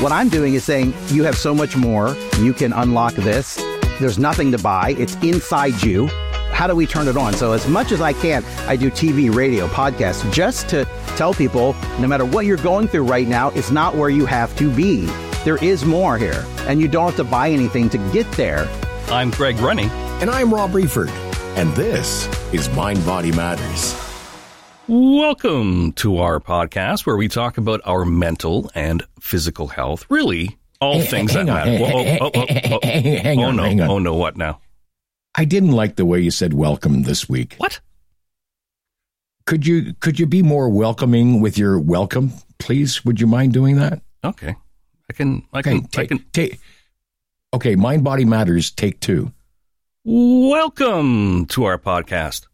What I'm doing is saying, you have so much more. You can unlock this. There's nothing to buy. It's inside you. How do we turn it on? So, as much as I can, I do TV, radio, podcasts, just to tell people no matter what you're going through right now, it's not where you have to be. There is more here, and you don't have to buy anything to get there. I'm Greg Running. And I'm Rob Reford. And this is Mind Body Matters. Welcome to our podcast where we talk about our mental and physical health. Really, all Hey, things that on, matter. hey, Whoa, oh, oh, oh, oh, hey, hey, hang on, oh, no! hang on. Oh no! What now? I didn't like the way you said welcome this week. What? Could you could you be more welcoming with your welcome, please? Would you mind doing that? Okay, I can. I Okay, can. I take, can. take Okay, Mind Body Matters take 2. Welcome to our podcast.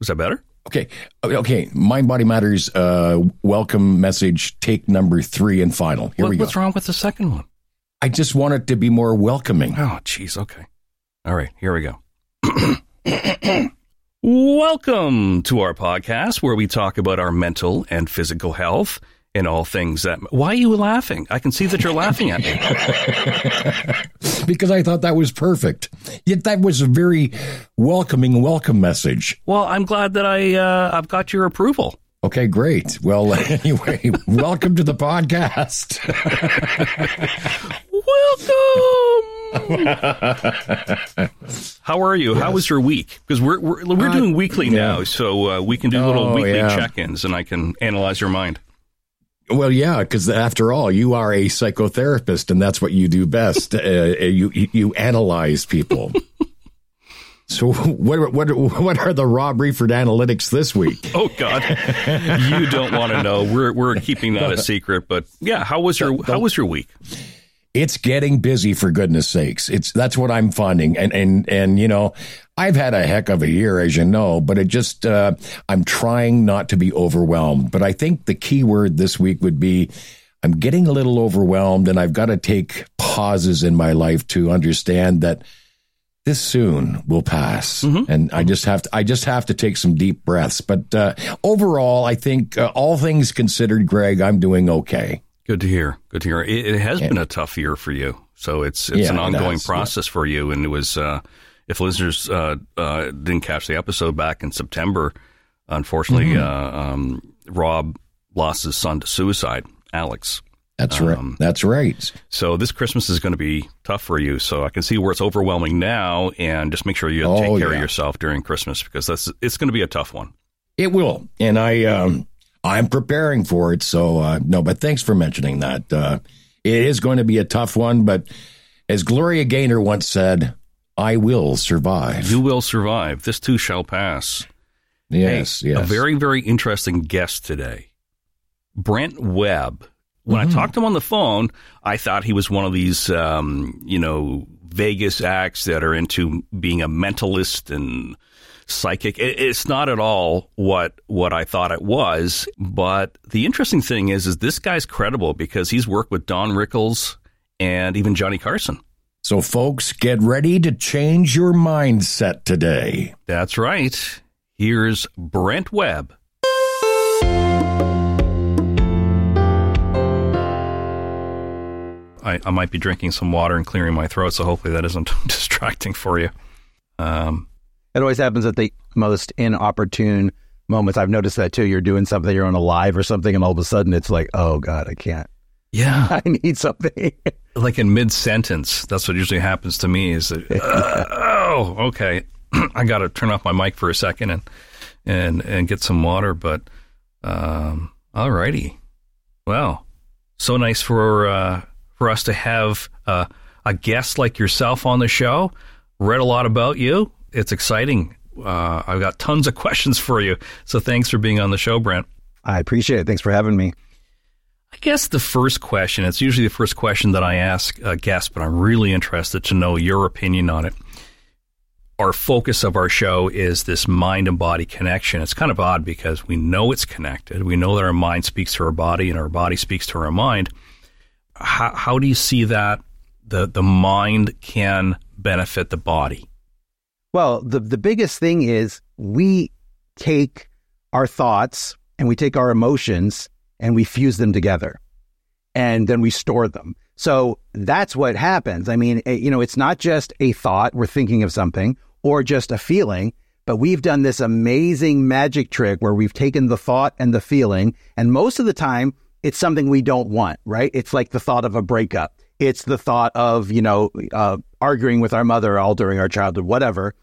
Was that better? Okay. Okay, Mind Body Matters uh welcome message take number 3 and final. Here What- we go. what's wrong with the second one? I just want it to be more welcoming. Oh, jeez. Okay. All right. Here we go. Welcome to our podcast where we talk about our mental and physical health and all things that. Why are you laughing? I can see that you're laughing at me. because I thought that was perfect. Yet that was a very welcoming welcome message. Well, I'm glad that I uh, I've got your approval. Okay, great. Well, anyway, welcome to the podcast. Welcome. How are you? How was your week? Because we're we're, we're doing weekly now, so uh, we can do little Oh, weekly yeah. check-ins, and I can analyze your mind. Well, yeah, because after all, you are a psychotherapist, and that's what you do best. uh, you you analyze people. so, what what what are the Rob Reeford analytics this week? Oh God, you don't want to know. We're we're keeping that a secret. But yeah, how was your how was your week? It's getting busy for goodness sakes. It's that's what I'm finding, and and and you know, I've had a heck of a year, as you know, but it just uh, I'm trying not to be overwhelmed. But I think the key word this week would be. I'm getting a little overwhelmed, and I've got to take pauses in my life to understand that this soon will pass, and I just have to. I just have to take some deep breaths. But uh, overall, I think uh, all things considered, Greg, I'm doing okay. Good to hear. Good to hear. It, it has been a tough year for you, so it's it's Yeah, an ongoing has, process for you. And it was uh, if listeners uh, uh, didn't catch the episode back in September, unfortunately, Mm-hmm. uh, um, Rob lost his son to suicide, Alex. That's right. Um, That's right. So this Christmas is going to be tough for you. So I can see where it's overwhelming now, and just make sure you Oh, take care yeah. of yourself during Christmas because that's it's going to be a tough one. It will, and I um, I'm preparing for it. So uh, no, but thanks for mentioning that. Uh, it is going to be a tough one, but as Gloria Gaynor once said, "I will survive." You will survive. This too shall pass. yes, Hey, yes. A very, very interesting guest today. Brent Webb. When Mm-hmm. I talked to him on the phone, I thought he was one of these, um, you know, Vegas acts that are into being a mentalist and psychic. It, it's not at all what what I thought it was. But the interesting thing is, is this guy's credible because he's worked with Don Rickles and even Johnny Carson. so, folks, get ready to change your mindset today. That's right. Here's Brent Webb. I, I might be drinking some water and clearing my throat, so hopefully that isn't distracting for you. Um, It always happens at the most inopportune moments. I've noticed that too. You're doing something, you're on a live or something, and all of a sudden it's like, oh God, I can't. yeah, I need something. like in mid sentence, that's what usually happens to me. Is that uh, oh, okay, I got to turn off my mic for a second and and and get some water. But um, alrighty, well, so nice for uh, for us to have uh, a guest like yourself on the show. Read a lot about you. It's exciting. Uh, I've got tons of questions for you. So thanks for being on the show, Brent. I appreciate it. Thanks for having me. I guess the first question, it's usually the first question that I ask a guest, but I'm really interested to know your opinion on it. Our focus of our show is this mind and body connection. It's kind of odd because we know it's connected. We know that our mind speaks to our body and our body speaks to our mind. How, how do you see that the, the mind can benefit the body? Well, the the biggest thing is we take our thoughts and we take our emotions and we fuse them together. and then we store them. So that's what happens. I mean, you know, it's not just a thought, we're thinking of something, or just a feeling, but we've done this amazing magic trick where we've taken the thought and the feeling, and most of the time, it's something we don't want, right? It's like the thought of a breakup. It's the thought of, you know, uh, arguing with our mother all during our childhood, whatever.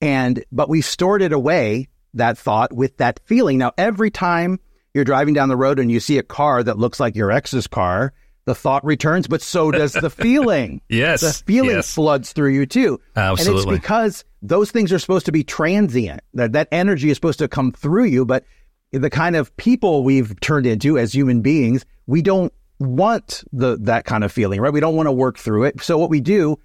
And, but we stored it away, that thought with that feeling. Now, every time you're driving down the road and you see a car that looks like your ex's car, the thought returns, but so does the feeling. yes. The feeling yes. floods through you too. Absolutely. And it's because those things are supposed to be transient. That that energy is supposed to come through you, but the kind of people we've turned into as human beings, we don't want the that kind of feeling, right? We don't want to work through it. So what we do,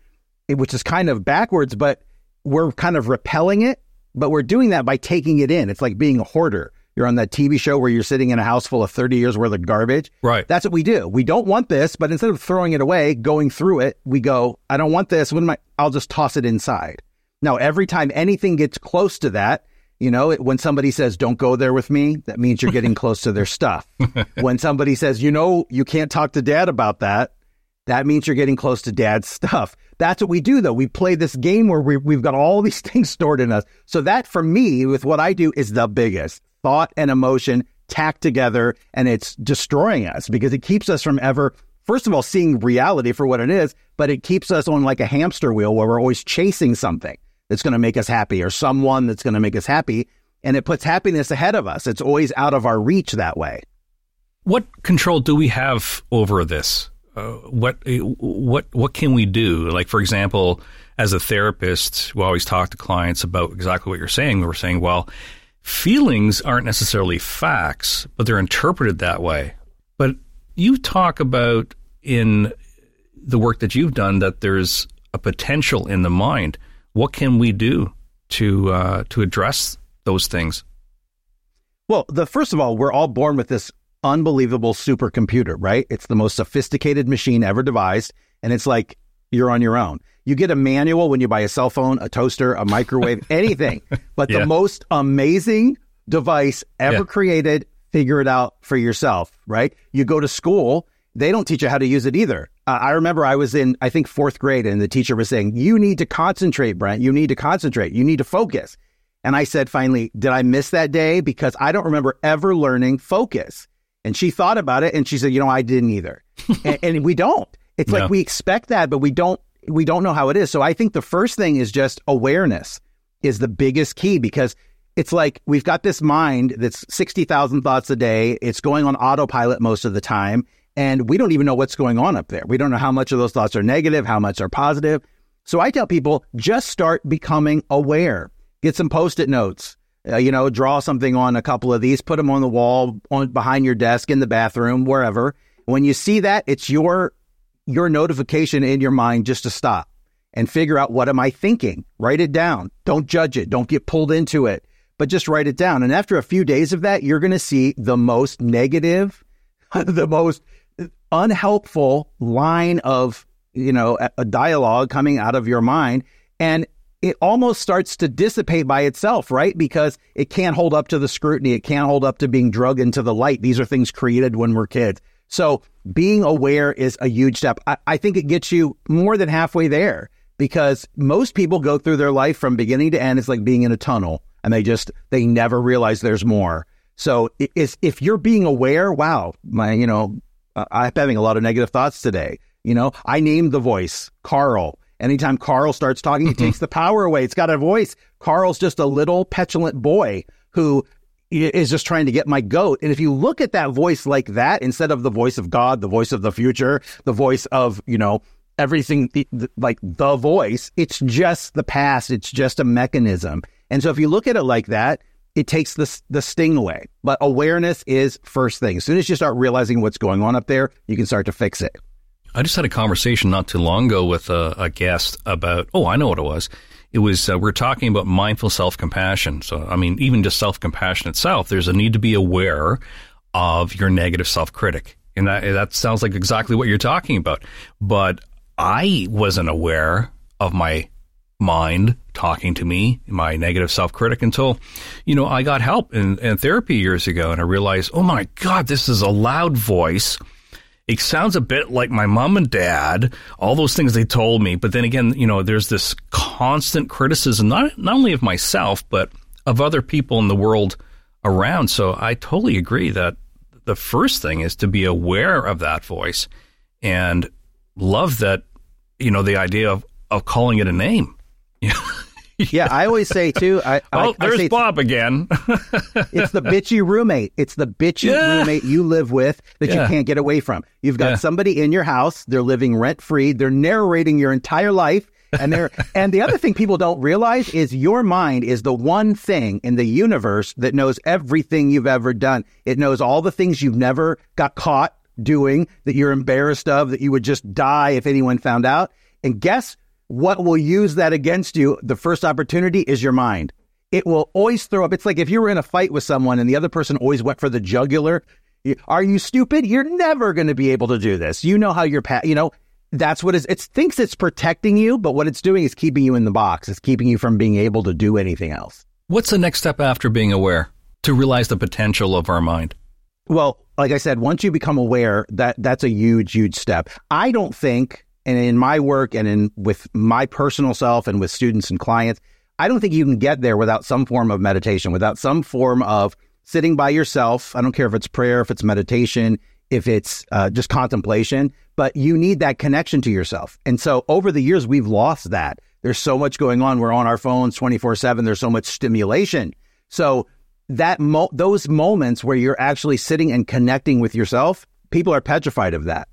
which is kind of backwards, but we're kind of repelling it, but we're doing that by taking it in. It's like being a hoarder. You're on that TV show where you're sitting in a house full of 30 years worth of garbage. Right. That's what we do. We don't want this, but instead of throwing it away, going through it, we go, I don't want this. When my, I'll just toss it inside. Now, every time anything gets close to that, you know, when somebody says, don't go there with me, that means you're getting close to their stuff. when somebody says, you know, you can't talk to dad about that, that means you're getting close to dad's stuff. That's what we do, though. We play this game where we, we've got all these things stored in us. So that, for me, with what I do, is the biggest thought and emotion tacked together, and it's destroying us because it keeps us from ever, first of all, seeing reality for what it is, but it keeps us on like a hamster wheel where we're always chasing something that's going to make us happy or someone that's going to make us happy. And it puts happiness ahead of us. It's always out of our reach that way. What control do we have over this? Uh, what what what can we do? Like for example, as a therapist, we always talk to clients about exactly what you're saying. We're saying, well, feelings aren't necessarily facts, but they're interpreted that way. But you talk about in the work that you've done that there's a potential in the mind. What can we do to uh, to address those things? Well, the first of all, we're all born with this unbelievable supercomputer, right? It's the most sophisticated machine ever devised, and it's like you're on your own. You get a manual when you buy a cell phone, a toaster, a microwave, anything. But Yeah. the most amazing device ever Yeah. created, figure it out for yourself, right? You go to school, they don't teach you how to use it either. Uh, I remember I was in, I think, fourth grade, and the teacher was saying, You need to concentrate, Brent. You need to concentrate. You need to focus. And I said, finally, did I miss that day? Because I don't remember ever learning focus. And she thought about it and she said, you know, I didn't either. and, and we don't. It's No. like we expect that, but we don't we don't know how it is. So I think the first thing is just awareness is the biggest key because it's like we've got this mind that's 60,000 thoughts a day. It's going on autopilot most of the time. And we don't even know what's going on up there. We don't know how much of those thoughts are negative, how much are positive. So I tell people just start becoming aware. Get some post it notes. Uh, you know, draw something on a couple of these, put them on the wall, on behind your desk, in the bathroom, wherever. When you see that, it's your your notification in your mind just to stop and figure out what am I thinking. Write it down. Don't judge it. Don't get pulled into it, but just write it down. And after a few days of that, you're going to see the most negative, the most unhelpful line of you know a, a dialogue coming out of your mind, and it almost starts to dissipate by itself, right? Because it can't hold up to the scrutiny. It can't hold up to being drug into the light. These are things created when we're kids. So being aware is a huge step. I, I think it gets you more than halfway there because most people go through their life from beginning to end. It's like being in a tunnel and they just, they never realize there's more. So it is, if you're being aware, wow, my, you know, I'm having a lot of negative thoughts today. You know, I named the voice Carl. Anytime Carl starts talking, he mm-hmm. takes the power away. It's got a voice. Carl's just a little petulant boy who is just trying to get my goat. And if you look at that voice like that, instead of the voice of God, the voice of the future, the voice of, you know, everything the, the- like the voice, it's just the past. It's just a mechanism. And so if you look at it like that, it takes the, the sting away. But awareness is first thing. As soon as you start realizing what's going on up there, you can start to fix it. I just had a conversation not too long ago with a, a guest about. Oh, I know what it was. It was uh, we are talking about mindful self compassion. So, I mean, even just self compassion itself, there's a need to be aware of your negative self critic, and that that sounds like exactly what you're talking about. But I wasn't aware of my mind talking to me, my negative self critic, until, you know, I got help in, in therapy years ago and I realized, oh my God, this is a loud voice it sounds a bit like my mom and dad, all those things they told me. But then again, you know, there's this constant criticism, not, not only of myself, but of other people in the world around. So I totally agree that the first thing is to be aware of that voice and love that, you know, the idea of, of calling it a name. yeah, I always say too. I, oh, I, there's I Bob again. it's the bitchy roommate. It's the bitchy yeah. roommate you live with that yeah. you can't get away from. You've got yeah. somebody in your house. They're living rent free. They're narrating your entire life. And they're and the other thing people don't realize is your mind is the one thing in the universe that knows everything you've ever done. It knows all the things you've never got caught doing that you're embarrassed of that you would just die if anyone found out. And guess what will use that against you the first opportunity is your mind. It will always throw up. It's like if you were in a fight with someone and the other person always went for the jugular. Are you stupid? You're never going to be able to do this. You know how you're, pa- you know, that's what it thinks it's protecting you, but what it's doing is keeping you in the box. It's keeping you from being able to do anything else. What's the next step after being aware to realize the potential of our mind? Well, like I said, once you become aware, that that's a huge, huge step. I don't think and in my work and in with my personal self and with students and clients, I don't think you can get there without some form of meditation, without some form of sitting by yourself. I don't care if it's prayer, if it's meditation, if it's uh, just contemplation, but you need that connection to yourself. And so over the years, we've lost that. There's so much going on. We're on our phones 24 seven. There's so much stimulation. So that mo- those moments where you're actually sitting and connecting with yourself, people are petrified of that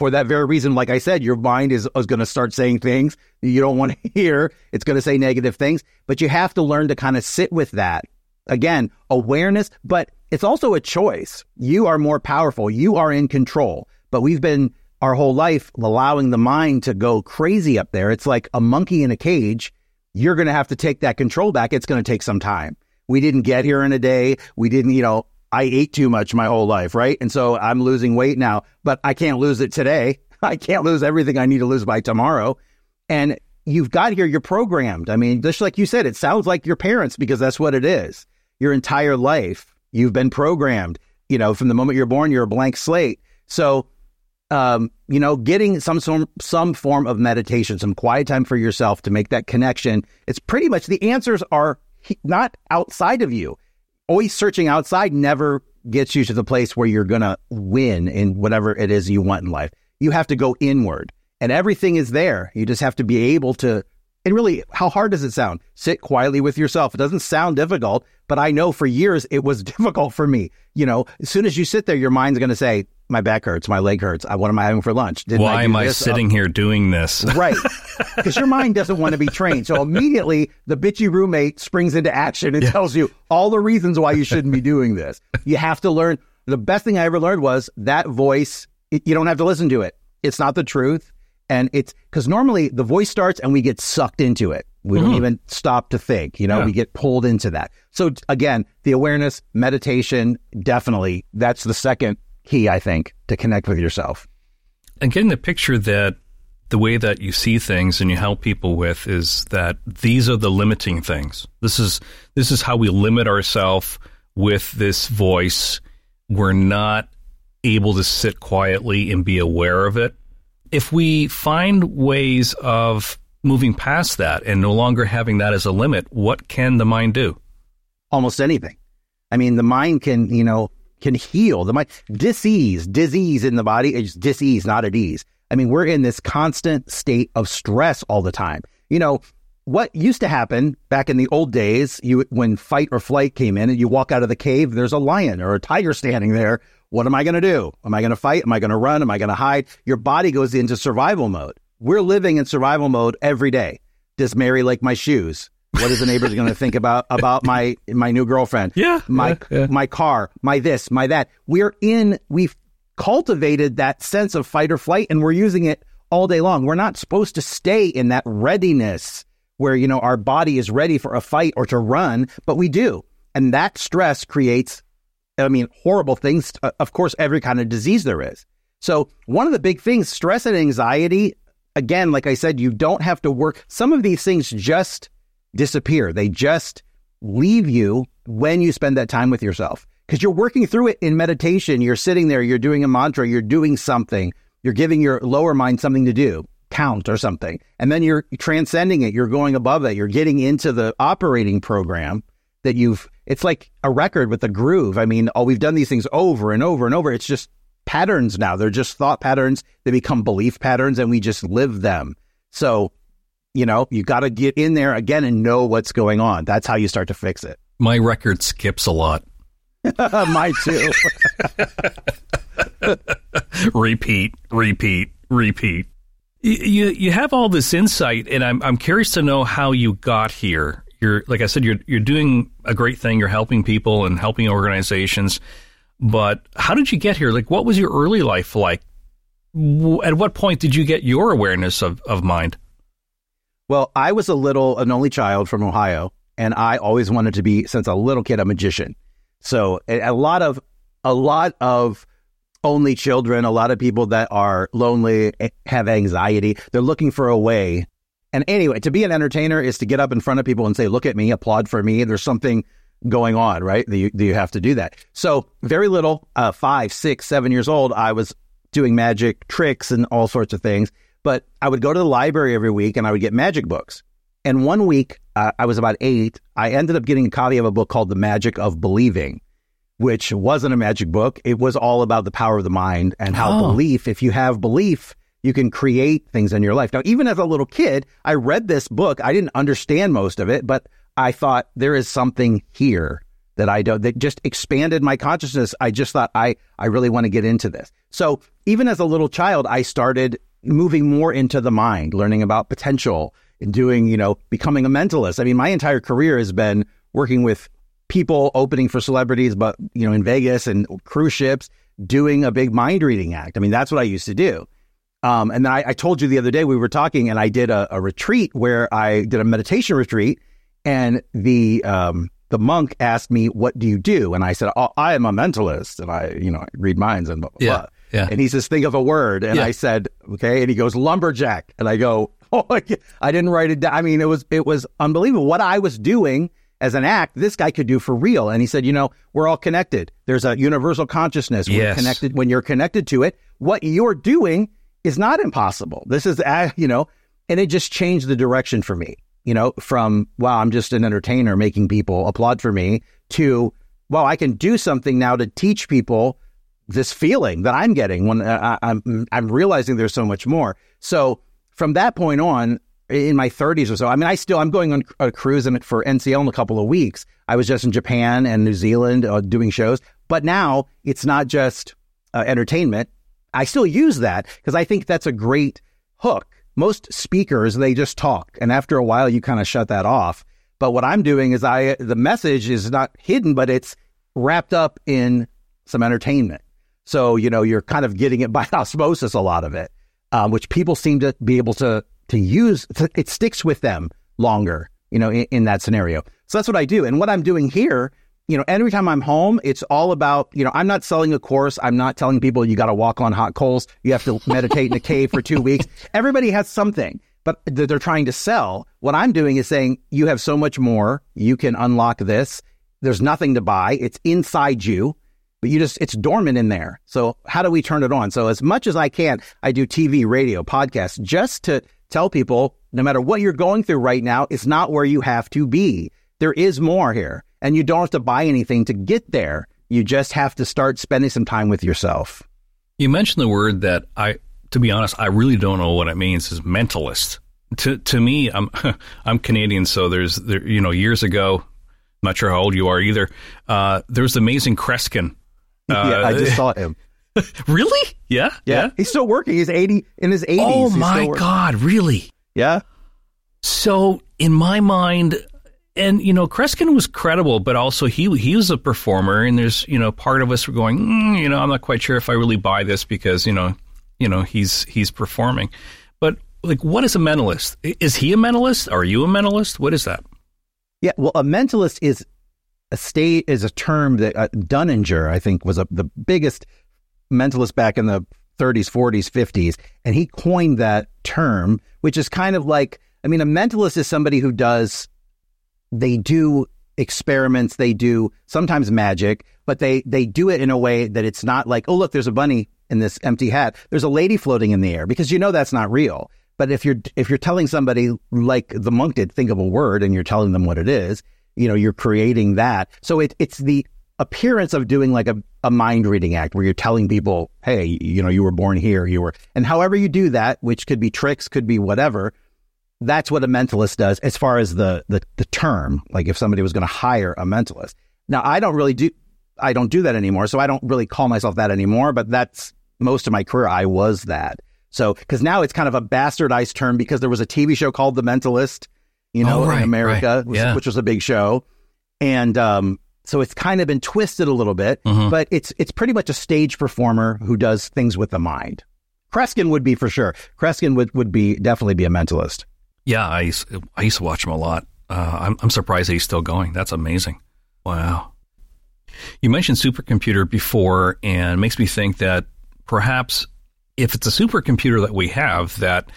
for that very reason, like I said, your mind is, is going to start saying things you don't want to hear. It's going to say negative things, but you have to learn to kind of sit with that. Again, awareness, but it's also a choice. You are more powerful. You are in control. But we've been our whole life allowing the mind to go crazy up there. It's like a monkey in a cage. You're going to have to take that control back. It's going to take some time. We didn't get here in a day. We didn't, you know, I ate too much my whole life, right? And so I'm losing weight now, but I can't lose it today. I can't lose everything I need to lose by tomorrow. And you've got here, you're programmed. I mean, just like you said, it sounds like your parents because that's what it is. Your entire life, you've been programmed. You know, from the moment you're born, you're a blank slate. So, um, you know, getting some, some some form of meditation, some quiet time for yourself to make that connection. It's pretty much the answers are not outside of you always searching outside never gets you to the place where you're going to win in whatever it is you want in life. You have to go inward and everything is there. You just have to be able to. And really, how hard does it sound? Sit quietly with yourself. It doesn't sound difficult, but I know for years it was difficult for me. You know, as soon as you sit there, your mind's going to say, my back hurts, my leg hurts. What am I having for lunch? Didn't Why I am I sitting uh, here doing this? right. Because your mind doesn't want to be trained. So immediately the bitchy roommate springs into action and yeah. tells you all the reasons why you shouldn't be doing this. You have to learn. The best thing I ever learned was that voice, it, you don't have to listen to it. It's not the truth. And it's because normally the voice starts and we get sucked into it. We mm-hmm. don't even stop to think, you know, yeah. we get pulled into that. So again, the awareness, meditation, definitely, that's the second key, I think, to connect with yourself. And getting the picture that the way that you see things and you help people with is that these are the limiting things. This is this is how we limit ourselves with this voice. We're not able to sit quietly and be aware of it. If we find ways of moving past that and no longer having that as a limit, what can the mind do? Almost anything. I mean, the mind can, you know, can heal. The mind, disease, disease in the body is disease, not at ease. I mean, we're in this constant state of stress all the time. You know, what used to happen back in the old days, you when fight or flight came in and you walk out of the cave, there's a lion or a tiger standing there. What am I going to do? Am I going to fight? Am I going to run? Am I going to hide? Your body goes into survival mode. We're living in survival mode every day. Does Mary like my shoes? What is the neighbors going to think about about my my new girlfriend? Yeah, my yeah, yeah. my car, my this, my that. We're in. We've cultivated that sense of fight or flight, and we're using it all day long. We're not supposed to stay in that readiness where you know our body is ready for a fight or to run, but we do, and that stress creates. I mean, horrible things. Uh, of course, every kind of disease there is. So one of the big things, stress and anxiety. Again, like I said, you don't have to work. Some of these things just disappear. They just leave you when you spend that time with yourself. because you're working through it in meditation. You're sitting there, you're doing a mantra, you're doing something, you're giving your lower mind something to do, count or something. And then you're transcending it, you're going above it, you're getting into the operating program that you've, it's like a record with a groove. I mean, oh, we've done these things over and over and over. It's just patterns now. They're just thought patterns. They become belief patterns and we just live them. So, you know, you got to get in there again and know what's going on. That's how you start to fix it. My record skips a lot. Mine too. repeat, repeat, repeat. You you have all this insight, and I'm I'm curious to know how you got here. You're like I said, you're you're doing a great thing. You're helping people and helping organizations. But how did you get here? Like, what was your early life like? At what point did you get your awareness of, of mind? Well, I was a little, an only child from Ohio, and I always wanted to be, since a little kid, a magician. So a lot of, a lot of only children, a lot of people that are lonely, eh, have anxiety, they're looking for a way. And anyway, to be an entertainer is to get up in front of people and say, look at me, applaud for me. There's something going on, right? You, you have to do that. So very little, uh, five, six, seven years old, I was doing magic tricks and all sorts of things. But I would go to the library every week and I would get magic books. And one week, uh, I was about eight. I ended up getting a copy of a book called The Magic of Believing, which wasn't a magic book. It was all about the power of the mind and how oh. belief, if you have belief, you can create things in your life. Now, even as a little kid, I read this book. I didn't understand most of it, but I thought there is something here that I don't, that just expanded my consciousness. I just thought I, I really want to get into this. So even as a little child, I started moving more into the mind, learning about potential and doing, you know, becoming a mentalist. I mean, my entire career has been working with people opening for celebrities, but, you know, in Vegas and cruise ships, doing a big mind reading act. I mean, that's what I used to do. Um, and then I, I, told you the other day we were talking and I did a, a retreat where I did a meditation retreat and the um, the monk asked me, "What do you do?" And I said, oh, "I am a mentalist, and I, you know, read minds and blah blah yeah, blah." Yeah. And he says, "Think of a word," and yeah. I said, "Okay." And he goes, "Lumberjack," and I go, "Oh, I didn't write it down." I mean, it was it was unbelievable what I was doing as an act. This guy could do for real. And he said, "You know, we're all connected. There's a universal consciousness. We're yes. connected. When you're connected to it, what you're doing is not impossible. This is, you know." And it just changed the direction for me you know, from, wow, I'm just an entertainer making people applaud for me to, well, I can do something now to teach people this feeling that I'm getting when uh, I'm, I'm realizing there's so much more. So from that point on, in my 30s or so, I mean, I still, I'm going on a cruise for NCL in a couple of weeks. I was just in Japan and New Zealand uh, doing shows, but now it's not just uh, entertainment. I still use that because I think that's a great hook. Most speakers they just talk and after a while you kind of shut that off. But what i'm doing is i the message is not hidden but it's wrapped up in some entertainment. So you know you're kind of getting it by osmosis a lot of it um, which people seem to be able to to use it sticks with them longer you know in, in that scenario. So that's what i do. And what i'm doing here you know, every time I'm home, it's all about, you know, I'm not selling a course. I'm not telling people you got to walk on hot coals. You have to meditate in a cave for two weeks. Everybody has something, but they're trying to sell. What I'm doing is saying, you have so much more. You can unlock this. There's nothing to buy. It's inside you, but you just, it's dormant in there. So how do we turn it on? So as much as I can, I do TV, radio, podcasts just to tell people, no matter what you're going through right now, it's not where you have to be. There is more here and you don't have to buy anything to get there. You just have to start spending some time with yourself. You mentioned the word that I, to be honest, I really don't know what it means. Is mentalist. To to me, I'm I'm Canadian, so there's there you know years ago, I'm not sure how old you are either. Uh, there was the amazing Kreskin. Uh, yeah, I just saw him. really? Yeah, yeah, yeah. He's still working. He's eighty in his eighties. Oh my god! Really? Yeah. So in my mind, and you know, Kreskin was credible, but also he he was a performer, and there's you know part of us were going, mm, you know, I'm not quite sure if I really buy this because you know, you know, he's he's performing, but like, what is a mentalist? Is he a mentalist? Are you a mentalist? What is that? Yeah, well, a mentalist is a state is a term that uh, Dunninger, I think, was a, the biggest mentalist back in the 30s, 40s, 50s, and he coined that term, which is kind of like, I mean, a mentalist is somebody who does they do experiments. They do sometimes magic, but they, they do it in a way that it's not like, oh, look, there's a bunny in this empty hat. There's a lady floating in the air because you know that's not real. But if you're, if you're telling somebody like the monk did, think of a word and you're telling them what it is, you know, you're creating that. So it, it's the appearance of doing like a, a mind reading act where you're telling people, hey, you know, you were born here, you were, and however you do that, which could be tricks, could be whatever, that's what a mentalist does as far as the, the, the term, like if somebody was going to hire a mentalist. Now, I don't really do, I don't do that anymore. So I don't really call myself that anymore, but that's most of my career. I was that. So, cause now it's kind of a bastardized term because there was a TV show called The Mentalist, you know, Oh, right, in America, right. which, Yeah. which was a big show. And, um, so it's kind of been twisted a little bit, Mhm. but it's, it's pretty much a stage performer who does things with the mind. Kreskin would be for sure. Kreskin would, would be definitely be a mentalist. Yeah, I used, I used to watch him a lot. Uh, I'm, I'm surprised that he's still going. That's amazing. Wow. You mentioned supercomputer before, and makes me think that perhaps if it's a supercomputer that we have, that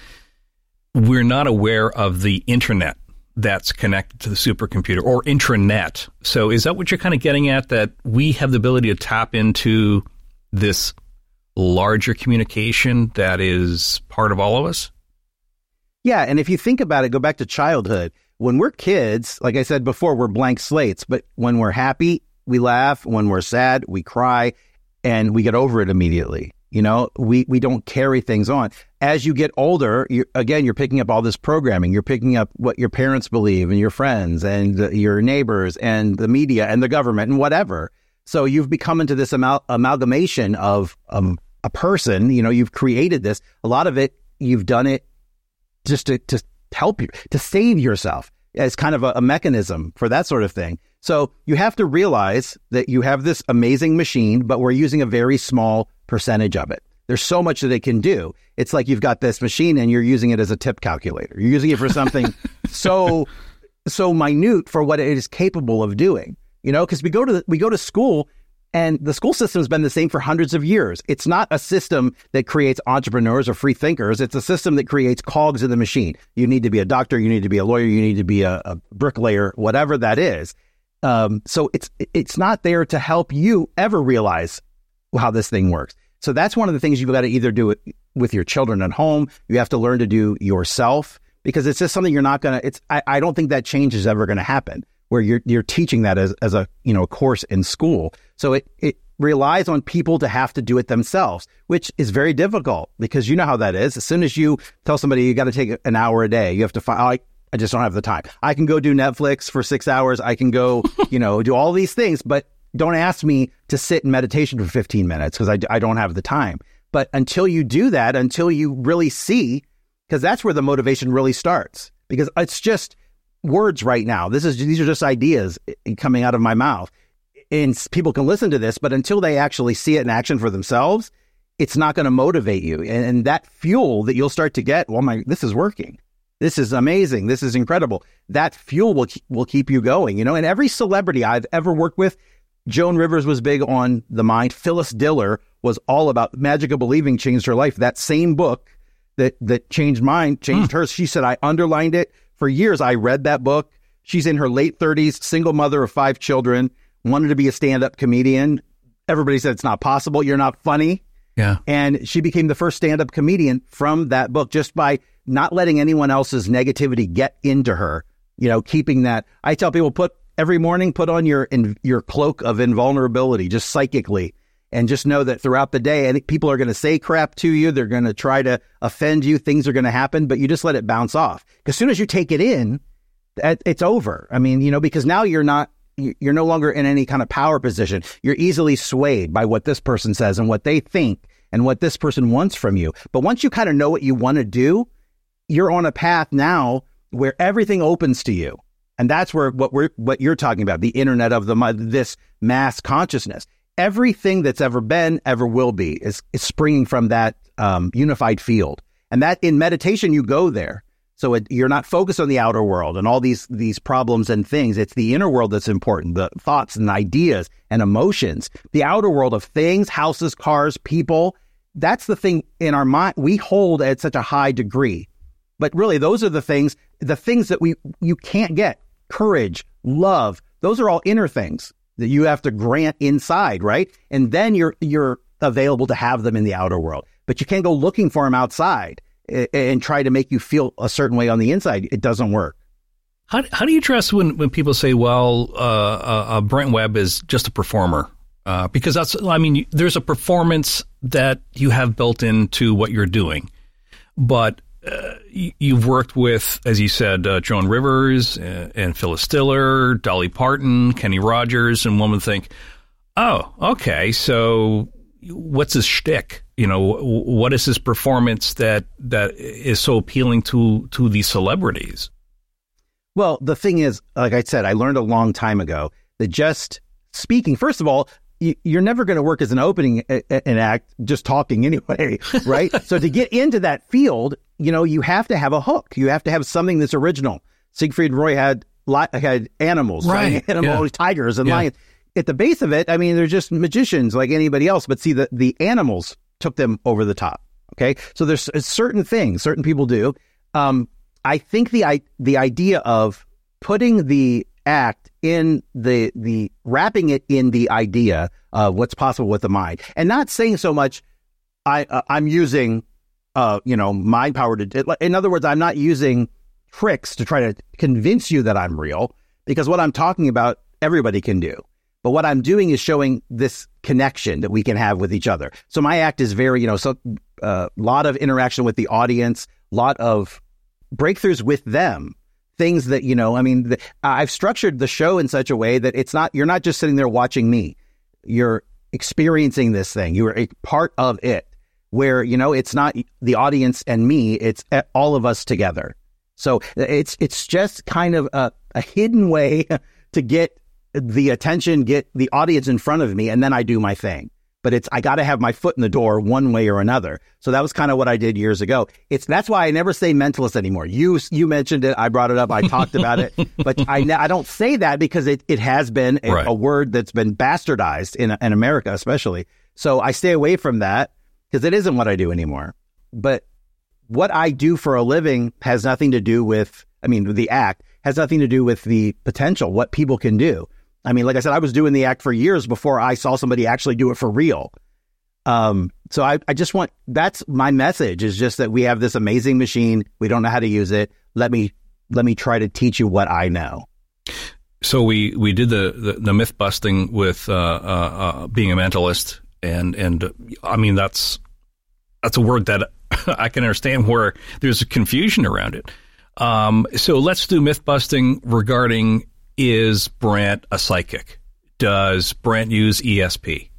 we're not aware of the internet that's connected to the supercomputer or intranet. So is that what you're kind of getting at? That we have the ability to tap into this larger communication that is part of all of us? Yeah, and if you think about it, go back to childhood. When we're kids, like I said before, we're blank slates, but when we're happy, we laugh. When we're sad, we cry and we get over it immediately. You know, we, we don't carry things on. As you get older, you again, you're picking up all this programming. You're picking up what your parents believe and your friends and your neighbors and the media and the government and whatever. So you've become into this amal- amalgamation of um, a person. You know, you've created this. A lot of it, you've done it just to, to help you, to save yourself as kind of a, a mechanism for that sort of thing. So you have to realize that you have this amazing machine, but we're using a very small percentage of it. There's so much that it can do. It's like you've got this machine and you're using it as a tip calculator. You're using it for something so so minute for what it is capable of doing. You know, because we go to the, we go to school and the school system has been the same for hundreds of years. It's not a system that creates entrepreneurs or free thinkers. It's a system that creates cogs in the machine. You need to be a doctor. You need to be a lawyer. You need to be a, a bricklayer, whatever that is. Um, so it's it's not there to help you ever realize how this thing works. So that's one of the things you've got to either do it with your children at home. You have to learn to do yourself because it's just something you're not to, it's, I, I don't think that change is ever going to happen where you're, you're teaching that as, as a, you know, course in school. So it, it relies on people to have to do it themselves, which is very difficult because you know how that is. As soon as you tell somebody you got to take an hour a day, you have to find, I, I just don't have the time. I can go do Netflix for six hours. I can go, you know, do all these things, but don't ask me to sit in meditation for 15 minutes because I, I don't have the time. But until you do that, until you really see, because that's where the motivation really starts. Because it's just words right now. This is these are just ideas eh, coming out of my mouth, and people can listen to this. But until they actually see it in action for themselves, it's not going to motivate you. And, and that fuel that you'll start to get, well, my this is working. This is amazing. This is incredible. That fuel will will keep you going. You know, and every celebrity I've ever worked with Joan Rivers was big on the mind. Phyllis Diller was all about magic of believing changed her life. That same book that that changed mine changed hmm. hers. She said I underlined it for years. I read that book. She's in her late 30s, single mother of five children, wanted to be a stand-up comedian. Everybody said it's not possible. You're not funny. Yeah. And she became the first stand-up comedian from that book just by not letting anyone else's negativity get into her. You know, keeping that. I tell people put every morning put on your in, your cloak of invulnerability just psychically and just know that throughout the day and people are going to say crap to you they're going to try to offend you things are going to happen but you just let it bounce off as soon as you take it in it's over i mean you know because now you're not you're no longer in any kind of power position you're easily swayed by what this person says and what they think and what this person wants from you but once you kind of know what you want to do you're on a path now where everything opens to you and that's where what we're what you're talking about, the internet of the this mass consciousness. Everything that's ever been, ever will be, is, is springing from that um, unified field. And that in meditation, you go there. So it, you're not focused on the outer world and all these these problems and things. It's the inner world that's important, the thoughts and ideas and emotions. The outer world of things, houses, cars, people. That's the thing in our mind we hold at such a high degree. But really, those are the things, the things that we you can't get: courage, love, those are all inner things that you have to grant inside, right? And then you're you're available to have them in the outer world. But you can't go looking for them outside and try to make you feel a certain way on the inside. It doesn't work. How, how do you address when, when people say, well, uh, uh, uh, Brent Webb is just a performer? Uh, because that's, I mean, there's a performance that you have built into what you're doing. But uh, you've worked with, as you said, uh, Joan Rivers and, and Phyllis Diller, Dolly Parton, Kenny Rogers, and one would think, oh, okay, so what's his shtick? You know, what is his performance that that is so appealing to to these celebrities? Well, the thing is, like I said, I learned a long time ago that just speaking, first of all, you're never going to work as an opening an act just talking anyway, right? so to get into that field, you know, you have to have a hook. You have to have something that's original. Siegfried Roy had had animals, right? Animals, yeah. tigers and yeah. lions. At the base of it, I mean, they're just magicians like anybody else. But see, the the animals took them over the top. Okay, so there's certain things certain people do. Um, I think the the idea of putting the act in the the wrapping it in the idea of what's possible with the mind, and not saying so much. I uh, I'm using, uh, you know, mind power to. In other words, I'm not using tricks to try to convince you that I'm real, because what I'm talking about, everybody can do. But what I'm doing is showing this connection that we can have with each other. So my act is very, you know, so a uh, lot of interaction with the audience, lot of breakthroughs with them. Things that you know i mean the, i've structured the show in such a way that it's not you're not just sitting there watching me. You're experiencing this thing. You're a part of it where you know it's not the audience and me it's all of us together. So it's it's just kind of a, a hidden way to get the attention get the audience in front of me and then i do my thing but it's I got to have my foot in the door one way or another. So that was kind of what I did years ago. It's that's why I never say mentalist anymore. You you mentioned it, I brought it up, I talked about it, but I I don't say that because it it has been a, right. a word that's been bastardized in in America especially. So I stay away from that because it isn't what I do anymore. But what I do for a living has nothing to do with I mean the act has nothing to do with the potential what people can do. I mean, like I said, I was doing the act for years before I saw somebody actually do it for real. Um, so I, I just want that's my message is just that we have this amazing machine. We don't know how to use it. Let me let me try to teach you what I know. So we, we did the, the, the myth busting with uh, uh, uh, being a mentalist, and and I mean that's that's a word that I can understand where there's a confusion around it. Um, so let's do myth busting regarding is Brent a psychic? Does Brent use ESP?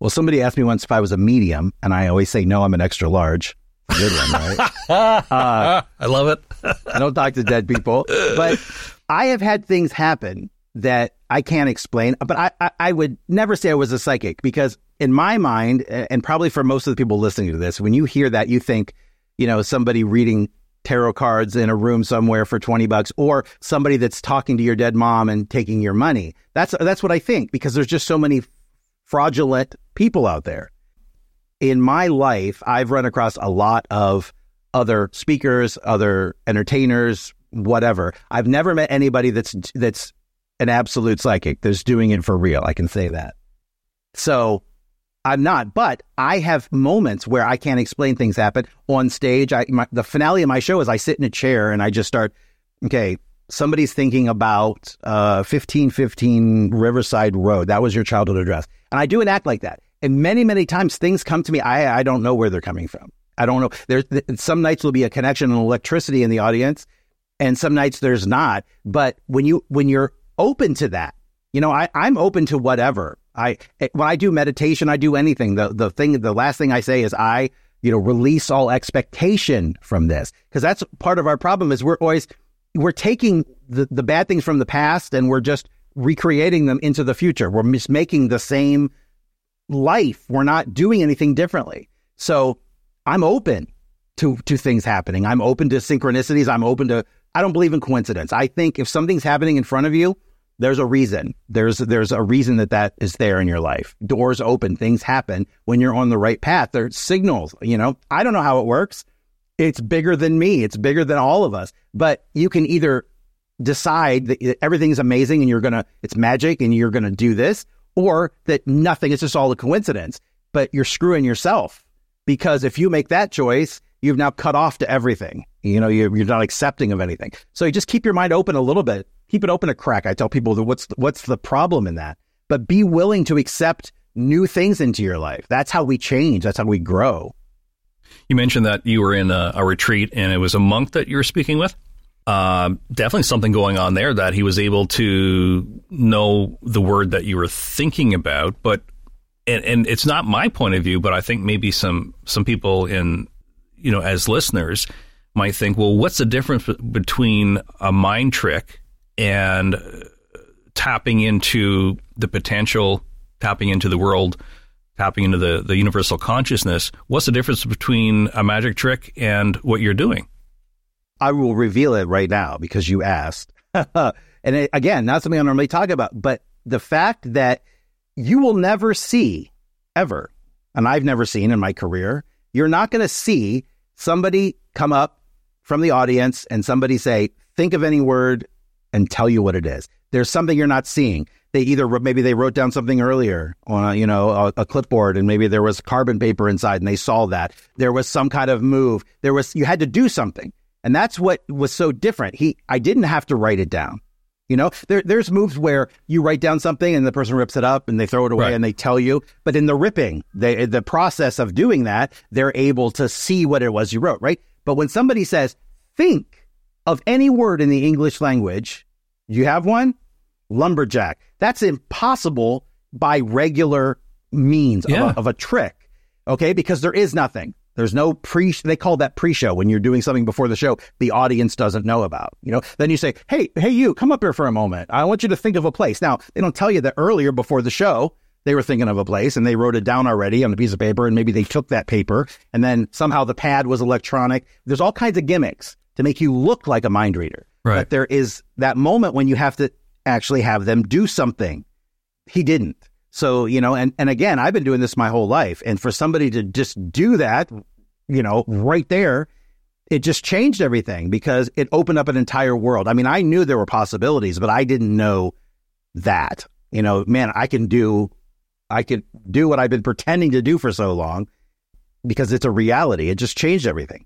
Well, somebody asked me once if I was a medium, and I always say no. I'm an extra large. Good one, right? uh, I love it. I don't talk to dead people, but I have had things happen that I can't explain. But I, I, I would never say I was a psychic because, in my mind, and probably for most of the people listening to this, when you hear that, you think, you know, somebody reading tarot cards in a room somewhere for 20 bucks or somebody that's talking to your dead mom and taking your money. That's that's what I think because there's just so many fraudulent people out there. In my life, I've run across a lot of other speakers, other entertainers, whatever. I've never met anybody that's that's an absolute psychic that's doing it for real. I can say that. So I'm not, but I have moments where I can't explain things happen on stage. I my, the finale of my show is I sit in a chair and I just start. Okay, somebody's thinking about uh, 1515 Riverside Road. That was your childhood address, and I do an act like that. And many, many times things come to me. I I don't know where they're coming from. I don't know. There's some nights will be a connection and electricity in the audience, and some nights there's not. But when you when you're open to that, you know, I, I'm open to whatever. I eh, when I do meditation, I do anything. The the thing, the last thing I say is I, you know, release all expectation from this because that's part of our problem. Is we're always we're taking the the bad things from the past and we're just recreating them into the future. We're just making the same life. We're not doing anything differently. So I'm open to to things happening. I'm open to synchronicities. I'm open to. I don't believe in coincidence. I think if something's happening in front of you there's a reason. There's there's a reason that that is there in your life. Doors open, things happen when you're on the right path. There's signals. You know, I don't know how it works. It's bigger than me. It's bigger than all of us. But you can either decide that everything's amazing and you're going to, it's magic and you're going to do this, or that nothing, it's just all a coincidence, but you're screwing yourself because if you make that choice, you've now cut off to everything. You know, you're, you're not accepting of anything. So you just keep your mind open a little bit. Keep it open a crack. I tell people that what's what's the problem in that? But be willing to accept new things into your life. That's how we change. That's how we grow. You mentioned that you were in a, a retreat and it was a monk that you were speaking with. Uh, definitely something going on there that he was able to know the word that you were thinking about. But and, and it's not my point of view, but I think maybe some some people in you know as listeners might think, well, what's the difference between a mind trick and tapping into the potential, tapping into the world, tapping into the, the universal consciousness? What's the difference between a magic trick and what you're doing? I will reveal it right now because you asked. and it, again, not something I normally talk about, but the fact that you will never see ever, and I've never seen in my career, you're not going to see somebody come up from the audience and somebody say, think of any word and tell you what it is. There's something you're not seeing. They either maybe they wrote down something earlier on a, you know a, a, clipboard and maybe there was carbon paper inside and they saw that there was some kind of move. There was you had to do something. And that's what was so different. He, I didn't have to write it down. You know, there, there's moves where you write down something and the person rips it up and they throw it away right. and they tell you. But in the ripping, they, the process of doing that, they're able to see what it was you wrote, right? But when somebody says, think of any word in the English language, you have one? Lumberjack. That's impossible by regular means yeah. of, a, of a trick. Okay. Because there is nothing. There's no pre, they call that pre-show when you're doing something before the show the audience doesn't know about, you know? Then you say, Hey, hey, you come up here for a moment. I want you to think of a place. Now they don't tell you that earlier before the show, they were thinking of a place and they wrote it down already on a piece of paper and maybe they took that paper and then somehow the pad was electronic. There's all kinds of gimmicks to make you look like a mind reader. Right. But there is that moment when you have to actually have them do something. He didn't. So, you know, and, and again, I've been doing this my whole life. And for somebody to just do that, you know, right there, it just changed everything because it opened up an entire world. I mean, I knew there were possibilities, but I didn't know that. You know, man, I can do I could do what I've been pretending to do for so long because it's a reality. It just changed everything.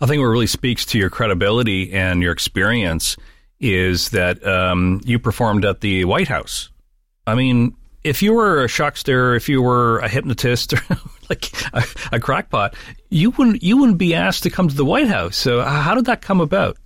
I think what really speaks to your credibility and your experience is that um, you performed at the White House. I mean, if you were a shockster, if you were a hypnotist or like a, a, crackpot, you wouldn't you wouldn't be asked to come to the White House. So how did that come about?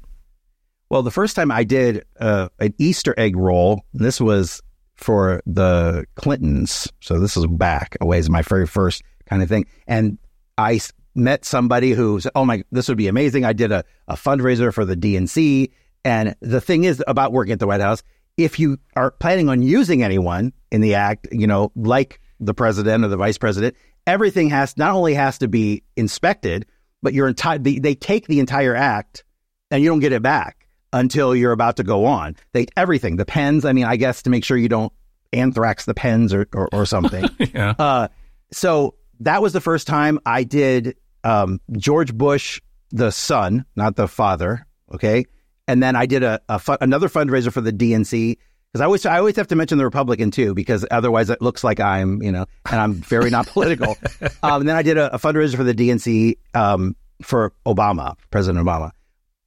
Well, the first time I did uh, an Easter egg roll, this was for the Clintons. So this is back a ways, my very first kind of thing, and I met somebody who said, "Oh my, this would be amazing." I did a, a fundraiser for the DNC, and the thing is about working at the White House, if you are planning on using anyone in the act, you know, like the president or the vice president, everything has not only has to be inspected, but your entire they, they take the entire act and you don't get it back until you're about to go on. They everything, the pens. I mean, I guess to make sure you don't anthrax the pens or or, or something. yeah. Uh, so that was the first time I did um, George Bush, the son, not the father. Okay, and then I did a, a fu- another fundraiser for the DNC because I always I always have to mention the Republican too because otherwise it looks like I'm you know and I'm very not political. um, and then I did a, a fundraiser for the DNC um, for Obama, President Obama.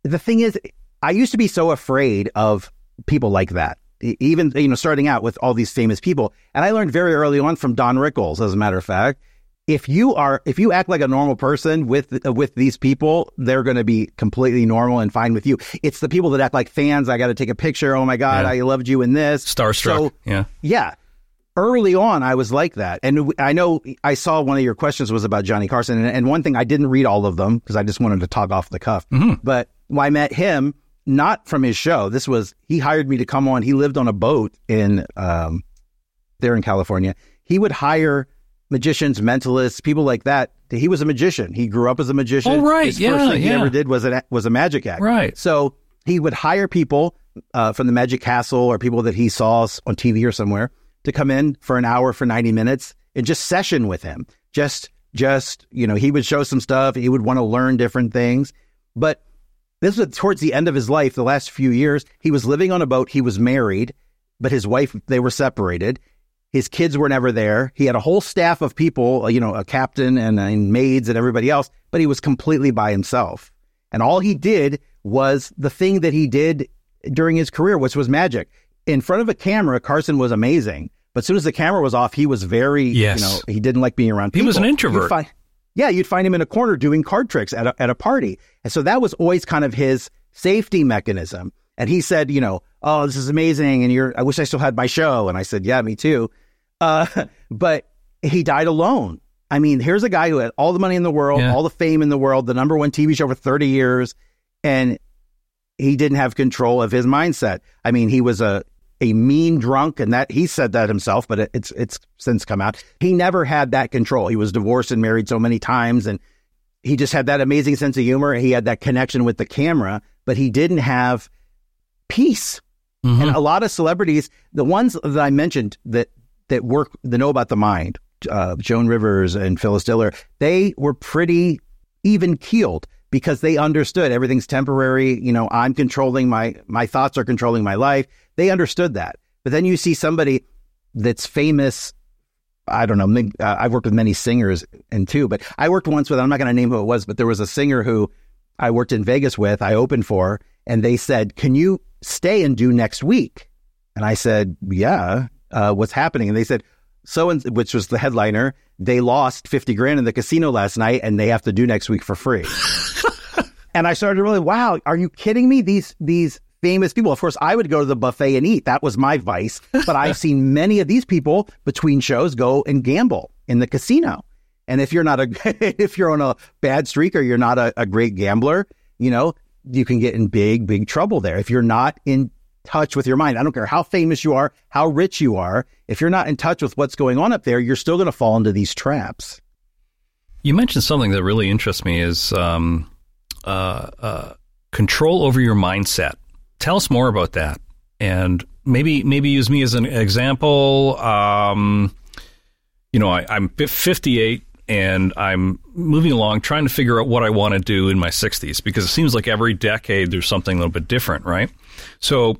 The thing is, I used to be so afraid of people like that. Even you know, starting out with all these famous people, and I learned very early on from Don Rickles, as a matter of fact, if you are if you act like a normal person with with these people they're going to be completely normal and fine with you. It's the people that act like fans. I got to take a picture. Oh my god yeah. i loved you in this. Starstruck. So, yeah. yeah. Early on i was like that. And i know i saw one of your questions was about johnny carson. And, and one thing i didn't read all of them because i just wanted to talk off the cuff. Mm-hmm. but when i met him not from his show. This was he hired me to come on. He lived on a boat in um, there in california. He would hire magicians, mentalists, people like that. He was a magician. He grew up as a magician. Oh, right. His yeah, first thing yeah. he ever did was a, was a magic act. Right. So he would hire people uh, from the Magic Castle or people that he saw on TV or somewhere to come in for an hour for 90 minutes and just session with him. Just, just, you know, he would show some stuff. He would want to learn different things. But This was towards the end of his life, the last few years. He was living on a boat. He was married, but his wife, they were separated. His kids were never there. He had a whole staff of people, uh, you know, a captain and, and maids and everybody else, but he was completely by himself. And all he did was the thing that he did during his career, which was magic. In front of a camera, Carson was amazing. But as soon as the camera was off, he was very, Yes. you know, he didn't like being around people. He was an You'd introvert. find- yeah, you'd find him in a corner doing card tricks at a, at a party. And so that was always kind of his safety mechanism. And he said, you know, oh, this is amazing. And you're, I wish I still had my show. And I said, yeah, me too. Uh, but he died alone. I mean, here's a guy who had all the money in the world, Yeah. all the fame in the world, the number one TV show for 30 years, and he didn't have control of his mindset. I mean, he was a a mean drunk, and that he said that himself, but it, it's it's since come out. He never had that control. He was divorced and married so many times, and he just had that amazing sense of humor. He had that connection with the camera, but he didn't have peace. Mhm. And a lot of celebrities, the ones that I mentioned that that work, that know about the mind, uh, Joan Rivers and Phyllis Diller, they were pretty even keeled because they understood everything's temporary. You know, I'm controlling my my thoughts are controlling my life. They understood that. But then you see somebody that's famous. I don't know. Uh, I've worked with many singers and too, but I worked once with. I'm not going to name who it was, but there was a singer who I worked in Vegas with. I opened for, and they said, "Can you stay and do next week?" And I said, "Yeah." Uh, what's happening? And they said, "So," and which was the headliner. They lost fifty grand in the casino last night, and they have to do next week for free. and I started to really, wow, are you kidding me? These these famous people. Of course, I would go to the buffet and eat. That was my vice. But I've seen many of these people between shows go and gamble in the casino. And if you're not a if you're on a bad streak or you're not a, a great gambler, you know, you can get in big, big trouble there. If you're not in touch with your mind, I don't care how famous you are, how rich you are, if you're not in touch with what's going on up there, you're still going to fall into these traps. You mentioned something that really interests me is um, uh, uh, control over your mindset. Tell us more about that, and maybe maybe use me as an example. Um, you know, I, I'm 58 and I'm moving along, trying to figure out what I want to do in my 60s because it seems like every decade there's something a little bit different, right? So,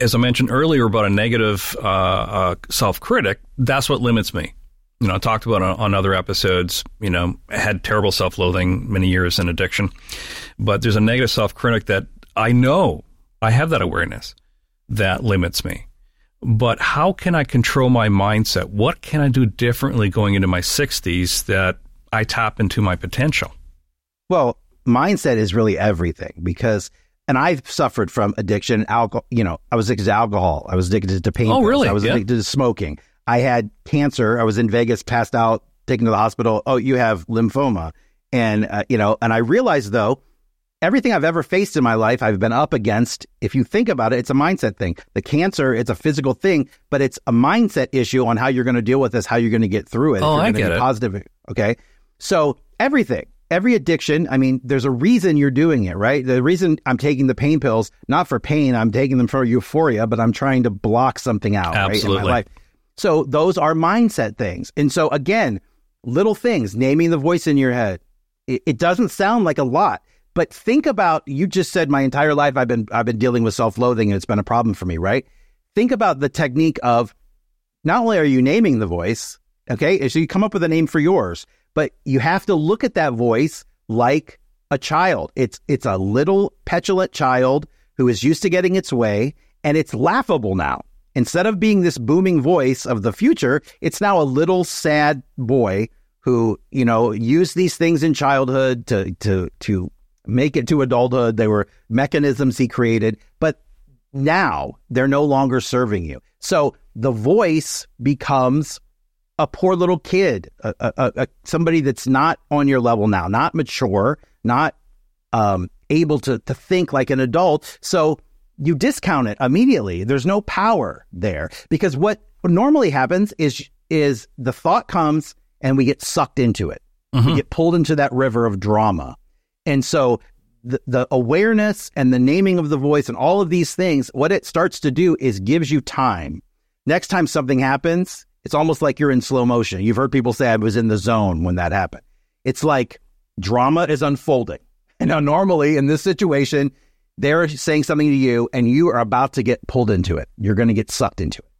as I mentioned earlier about a negative uh, uh, self critic, that's what limits me. You know, I talked about on, on other episodes, you know, I had terrible self loathing many years in addiction, but there's a negative self critic that I know I have that awareness that limits me. But how can I control my mindset? What can I do differently going into my 60s that I tap into my potential? Well, mindset is really everything because, and I've suffered from addiction, alcohol. You know, I was addicted to alcohol. I was addicted to pain. Oh, pills. really? I was Yeah. addicted to smoking. I had cancer. I was in Vegas, passed out, taken to the hospital. Oh, you have lymphoma, and uh, you know, and I realized though, everything I've ever faced in my life, I've been up against. If you think about it, it's a mindset thing. The cancer, it's a physical thing, but it's a mindset issue on how you're going to deal with this, how you're going to get through it. Oh, I get be it. Positive. Okay. So everything, every addiction, I mean, there's a reason you're doing it, right? The reason I'm taking the pain pills, not for pain, I'm taking them for euphoria, but I'm trying to block something out, right, in Absolutely. my life. So those are mindset things. And so again, little things, naming the voice in your head. It, it doesn't sound like a lot, but think about you just said my entire life I've been I've been dealing with self-loathing and it's been a problem for me, right? Think about the technique of not only are you naming the voice, okay, so you come up with a name for yours, but you have to look at that voice like a child. It's it's a little petulant child who is used to getting its way, and it's laughable now. Instead of being this booming voice of the future, it's now a little sad boy who, you know, used these things in childhood to to to make it to adulthood. They were mechanisms he created, but now they're no longer serving you. So the voice becomes a poor little kid, a, a, a, a- somebody that's not on your level now, not mature, not um, able to to think like an adult. So you discount it immediately. There's no power there because what normally happens is is the thought comes and we get sucked into it. We get pulled into that river of drama. And so the, the awareness and the naming of the voice and all of these things, what it starts to do is gives you time. Next time something happens, it's almost like you're in slow motion. You've heard people say I was in the zone when that happened. It's like drama is unfolding. And now, normally in this situation, they're saying something to you and you are about to get pulled into it. You're going to get sucked into it.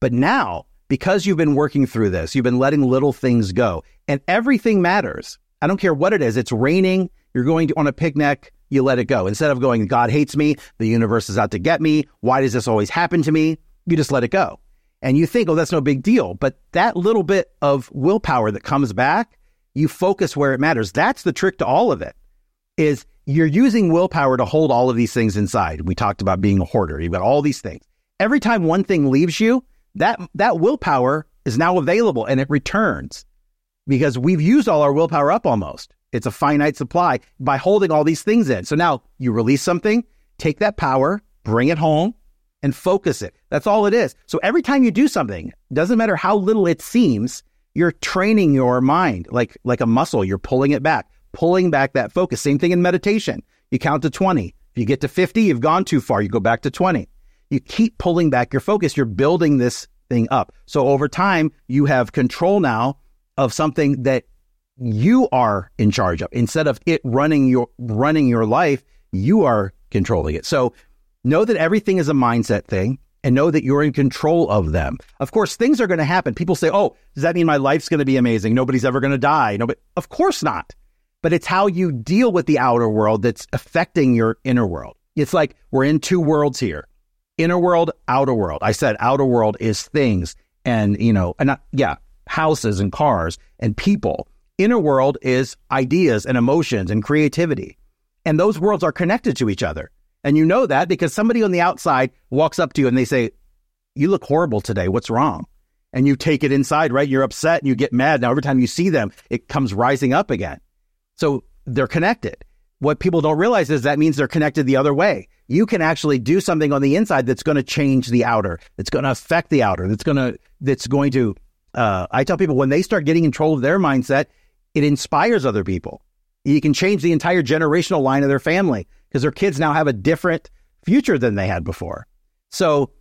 But now, because you've been working through this, you've been letting little things go and everything matters. I don't care what it is. It's raining. You're going to, on a picnic. You let it go. Instead of going, God hates me. The universe is out to get me. Why does this always happen to me? You just let it go. And you think, oh, that's no big deal. But that little bit of willpower that comes back, you focus where it matters. That's the trick to all of it is you're using willpower to hold all of these things inside. We talked about being a hoarder. You've got all these things. Every time one thing leaves you, that that willpower is now available and it returns because we've used all our willpower up almost. It's a finite supply by holding all these things in. So now you release something, take that power, bring it home, and focus it. That's all it is. So every time you do something, doesn't matter how little it seems, you're training your mind like like a muscle. You're pulling it back, pulling back that focus. Same thing in meditation. You count to 20. If you get to 50, you've gone too far. You go back to 20. You keep pulling back your focus. You're building this thing up. So over time, you have control now of something that you are in charge of. Instead of it running your running your life, you are controlling it. So know that everything is a mindset thing and know that you're in control of them. Of course, things are going to happen. People say, "Oh, does that mean my life's going to be amazing? Nobody's ever going to die?" No, but of course not. But it's how you deal with the outer world that's affecting your inner world. It's like we're in two worlds here. Inner world, outer world. I said outer world is things and, you know, and not, yeah, houses and cars and people. Inner world is ideas and emotions and creativity. And those worlds are connected to each other. And you know that because somebody on the outside walks up to you and they say, You look horrible today. What's wrong? And you take it inside, right? You're upset and you get mad. Now, every time you see them, it comes rising up again. So they're connected. What people don't realize is that means they're connected the other way. You can actually do something on the inside that's going to change the outer, that's going to affect the outer, that's going to, that's going to, uh, I tell people when they start getting control of their mindset, it inspires other people. You can change the entire generational line of their family because their kids now have a different future than they had before. So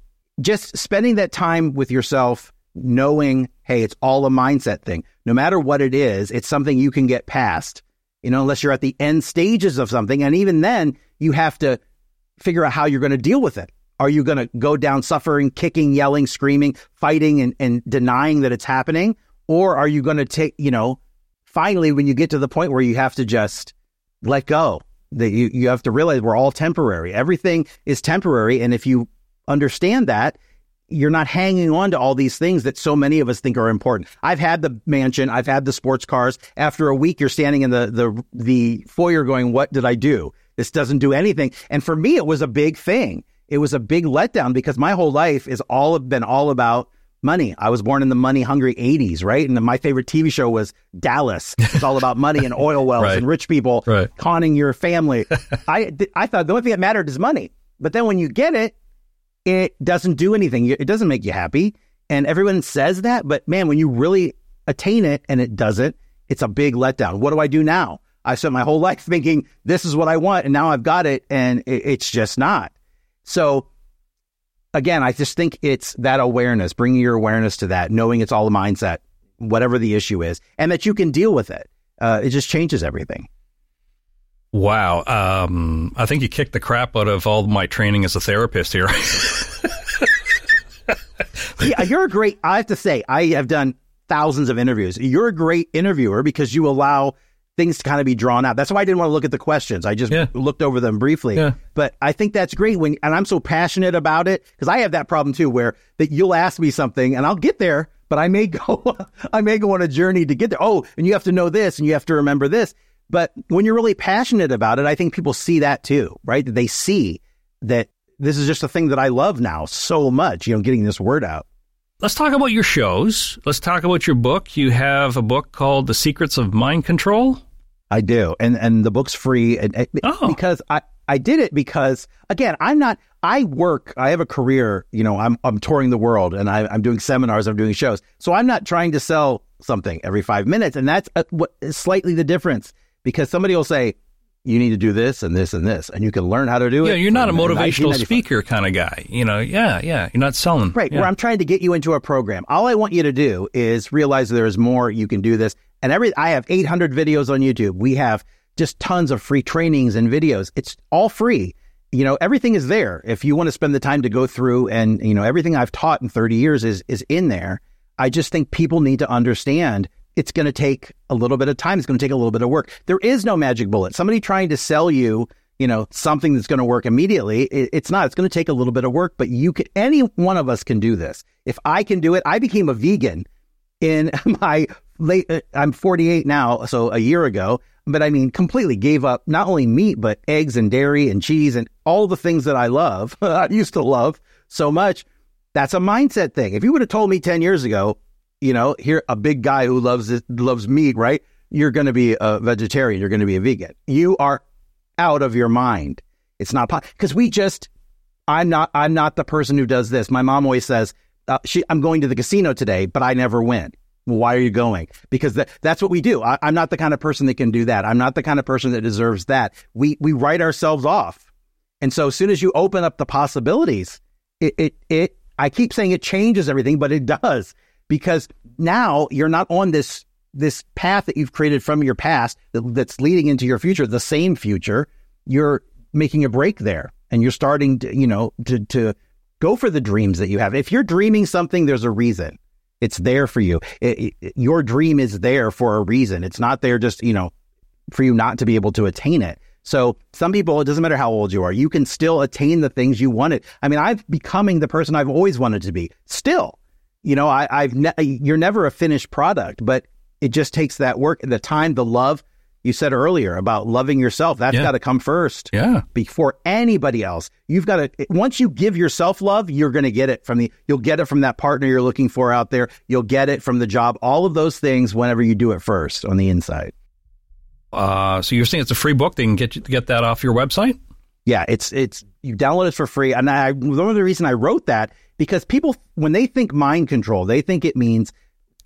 just spending that time with yourself, knowing, hey, it's all a mindset thing. No matter what it is, it's something you can get past, you know, unless you're at the end stages of something. And even then, you have to figure out how you're going to deal with it. Are you going to go down suffering, kicking, yelling, screaming, fighting, and, and denying that it's happening? Or are you going to take, you know, finally, when you get to the point where you have to just let go that you, you have to realize we're all temporary. Everything is temporary. And if you understand that, you're not hanging on to all these things that so many of us think are important. I've had the mansion, I've had the sports cars. After a week, you're standing in the the the foyer going, "What did I do? This doesn't do anything." And for me, it was a big thing. It was a big letdown because my whole life is all been all about money. I was born in the money hungry 80s, right? And my favorite TV show was Dallas. It's all about money and oil wells right. and rich people right. conning your family. I, I thought the only thing that mattered is money. But then when you get it, it doesn't do anything. It doesn't make you happy. And everyone says that. But man, when you really attain it and it doesn't, it's a big letdown. What do I do now? I spent my whole life thinking this is what I want, and now I've got it, and it's just not. So again, I just think it's that awareness, bringing your awareness to that, knowing it's all a mindset, whatever the issue is, and that you can deal with it. Uh, it just changes everything. Wow. Um, I think you kicked the crap out of all my training as a therapist here. yeah, you're a great, I have to say, I have done thousands of interviews. You're a great interviewer because you allow things to kind of be drawn out. That's why I didn't want to look at the questions. I just yeah. looked over them briefly. Yeah. But I think that's great when, and I'm so passionate about it because I have that problem too, where that you'll ask me something and I'll get there, but I may go, I may go on a journey to get there. Oh, and you have to know this and you have to remember this. But when you're really passionate about it, I think people see that too, right? They see that this is just a thing that I love now so much, you know, getting this word out. Let's talk about your shows. Let's talk about your book. You have a book called The Secrets of Mind Control. I do, and and the book's free, and, oh. because I I did it because again I'm not I work I have a career you know I'm I'm touring the world and I, am doing seminars I'm doing shows so I'm not trying to sell something every five minutes and that's a, what is slightly the difference because somebody will say you need to do this and this and this, and you can learn how to do yeah, it. Yeah, you're not a motivational speaker kind of guy. You know, yeah, yeah. You're not selling. Right. Yeah. Where I'm trying to get you into a program. All I want you to do is realize there is more. You can do this. And every I have 800 videos on YouTube. We have just tons of free trainings and videos. It's all free. You know, everything is there. If you want to spend the time to go through and, you know, everything I've taught in 30 years is is in there. I just think people need to understand it's going to take a little bit of time. It's going to take a little bit of work. There is no magic bullet. Somebody trying to sell you, you know, something that's going to work immediately. It, it's not. It's going to take a little bit of work, but you can, any one of us can do this. If I can do it, I became a vegan in my late, uh, I'm 48 now, so a year ago, but I mean, completely gave up not only meat, but eggs and dairy and cheese and all the things that I love, I used to love so much. That's a mindset thing. If you would have told me 10 years ago, you know, here, a big guy who loves loves meat, right? You're going to be a vegetarian. You're going to be a vegan. You are out of your mind. It's not because we just, I'm not, I'm not the person who does this. My mom always says, uh, she, I'm going to the casino today, but I never win. Why are you going? Because that, that's what we do. I, I'm not the kind of person that can do that. I'm not the kind of person that deserves that. We, we write ourselves off. And so as soon as you open up the possibilities, it, it, it, I keep saying it changes everything, but it does because now you're not on this, this path that you've created from your past that, that's leading into your future, the same future. You're making a break there and you're starting to, you know, to, to go for the dreams that you have. If you're dreaming something, there's a reason. It's there for you. It, it, your dream is there for a reason. It's not there just, you know, for you not to be able to attain it. So some people, it doesn't matter how old you are, you can still attain the things you wanted. I mean, I'm becoming the person I've always wanted to be. Still, you know, I, have ne- you're never a finished product, but it just takes that work, the time, the love, you said earlier about loving yourself. That's yeah. got to come first. Yeah. Before anybody else. You've got to, once you give yourself love, you're going to get it from the, you'll get it from that partner you're looking for out there. You'll get it from the job, all of those things whenever you do it first on the inside. Uh, so you're saying it's a free book. They can get you, get that off your website? Yeah. It's, it's, you download it for free. And I, one of the reason I wrote that because people, when they think mind control, they think it means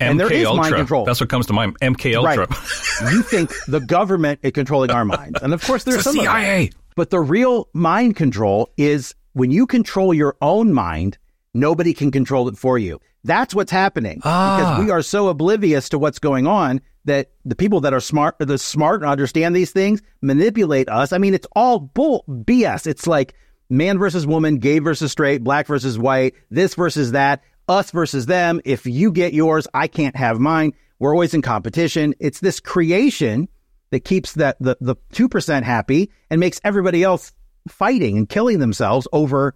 MK and there is Ultra. mind control. That's what comes to mind. MK Ultra. Right. you think the government is controlling our minds, and of course there's some CIA. But the real mind control is when you control your own mind, nobody can control it for you. That's what's happening ah. because we are so oblivious to what's going on that the people that are smart, the smart and understand these things, manipulate us. I mean, it's all bull BS. It's like man versus woman, gay versus straight, black versus white, this versus that us versus them. If you get yours, I can't have mine. We're always in competition. It's this creation that keeps that the the two percent happy and makes everybody else fighting and killing themselves over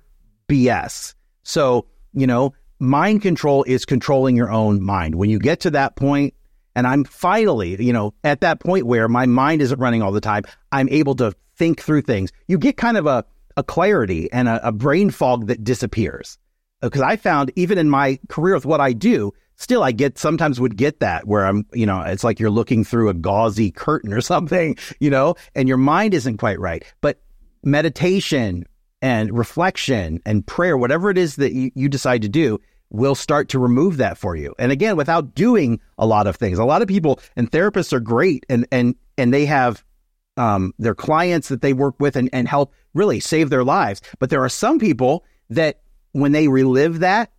BS. So you know, mind control is controlling your own mind. When you get to that point, and I'm finally, you know, at that point where my mind isn't running all the time, I'm able to think through things. You get kind of a a clarity and a, a brain fog that disappears because I found even in my career with what I do, still I get sometimes would get that where I'm, you know, it's like you're looking through a gauzy curtain or something, you know, and your mind isn't quite right. But meditation and reflection and prayer, whatever it is that you, you decide to do, will start to remove that for you. And again, without doing a lot of things. A lot of people and therapists are great and and and they have um, their clients that they work with and, and help really save their lives. But there are some people that when they relive that,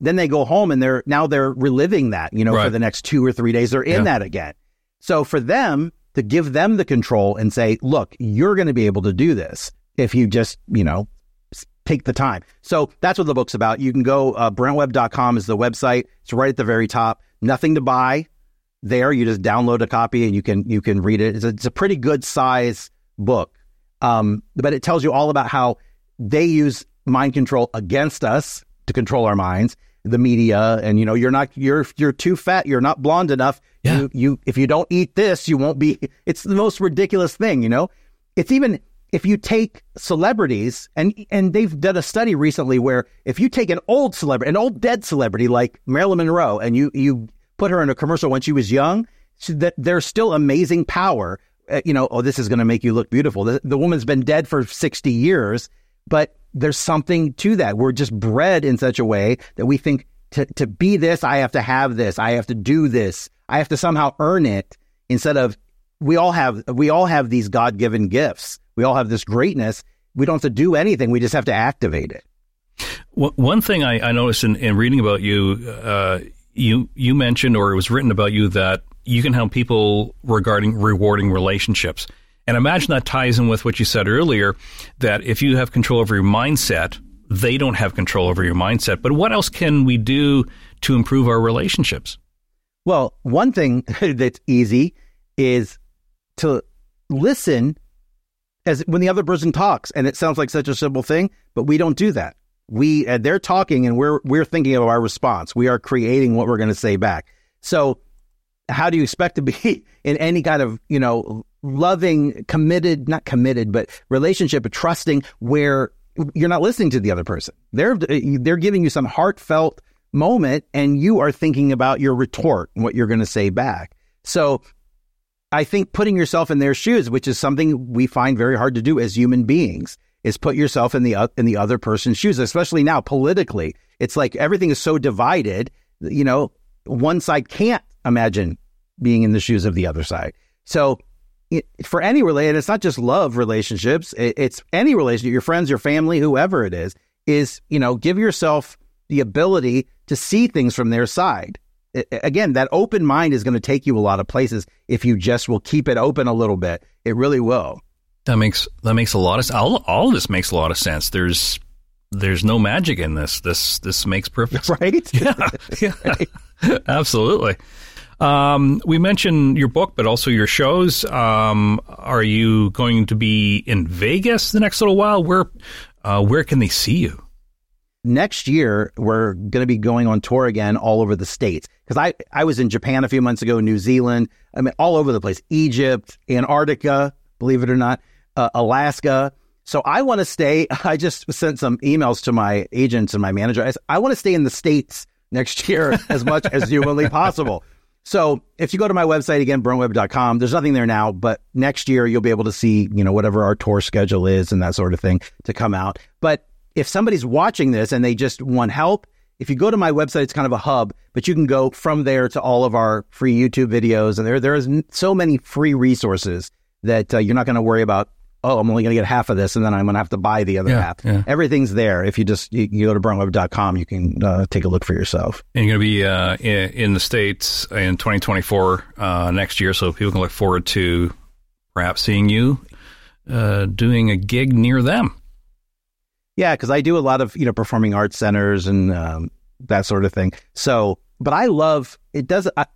then they go home and they're now they're reliving that, you know, right. for the next two or three days. They're in yeah. that again. So for them to give them the control and say, look, you're going to be able to do this if you just, you know, take the time. So that's what the book's about. You can go, uh, brentwebb.com is the website. It's right at the very top. Nothing to buy there. You just download a copy and you can, you can read it. It's a, it's a pretty good size book. Um, but it tells you all about how they use mind control against us to control our minds the media and you know you're not you're you're too fat you're not blonde enough. Yeah. you you if you don't eat this you won't be it's the most ridiculous thing you know? It's even if you take celebrities and and they've done a study recently where if you take an old celebrity an old dead celebrity like Marilyn Monroe and you you put her in a commercial when she was young that there's still amazing power. Uh, you know oh this is going to make you look beautiful. The, the woman's been dead for 60 years but there's something to that. We're just bred in such a way that we think to, to be this, I have to have this. I have to do this. I have to somehow earn it instead of we all have, we all have these God given gifts. We all have this greatness. We don't have to do anything. We just have to activate it. one thing I, I noticed in, in, reading about you, uh, you, you mentioned, or it was written about you that you can help people regarding rewarding relationships. And imagine that ties in with what you said earlier that if you have control over your mindset, they don't have control over your mindset. But what else can we do to improve our relationships? Well, one thing that's easy is to listen as when the other person talks and it sounds like such a simple thing, but we don't do that. We uh, they're talking and we're we're thinking of our response. We are creating what we're going to say back. So how do you expect to be in any kind of, you know, loving, committed, not committed, but relationship, trusting where you're not listening to the other person. They're they're giving you some heartfelt moment and you are thinking about your retort and what you're going to say back. So I think putting yourself in their shoes, which is something we find very hard to do as human beings, is put yourself in the in the other person's shoes, especially now politically. It's like everything is so divided, you know, one side can't imagine being in the shoes of the other side. So it, for any relation, it's not just love relationships. It, it's any relationship, your friends, your family, whoever it is, is, you know, give yourself the ability to see things from their side. It, again, that open mind is going to take you a lot of places if you just will keep it open a little bit. It really will. That makes that makes a lot of all all of this makes a lot of sense. There's there's no magic in this. This this makes perfect right. Yeah, yeah. Right. absolutely. Um, we mentioned your book, but also your shows. Um, are you going to be in Vegas the next little while? Where uh, where can they see you? next year we're going to be going on tour again all over the states because I, I was in japan a few months ago new zealand i mean all over the place egypt antarctica believe it or not uh, alaska so i want to stay i just sent some emails to my agents and my manager i, I want to stay in the states next year as much as humanly possible so if you go to my website again brentwebb.com there's nothing there now but next year you'll be able to see you know whatever our tour schedule is and that sort of thing to come out but if somebody's watching this and they just want help, if you go to my website, it's kind of a hub, but you can go from there to all of our free YouTube videos. And there, there is so many free resources that uh, you're not going to worry about. Oh, I'm only going to get half of this, and then I'm going to have to buy the other Yeah, half. yeah. Everything's there. If you just you, go to brentwebb.com, you can uh, take a look for yourself. And you're going to be uh, in, in the states in 2024 uh, next year, so people can look forward to perhaps seeing you uh, doing a gig near them. Yeah, because I do a lot of you know performing arts centers and um, that sort of thing. So, but I love it. Does I,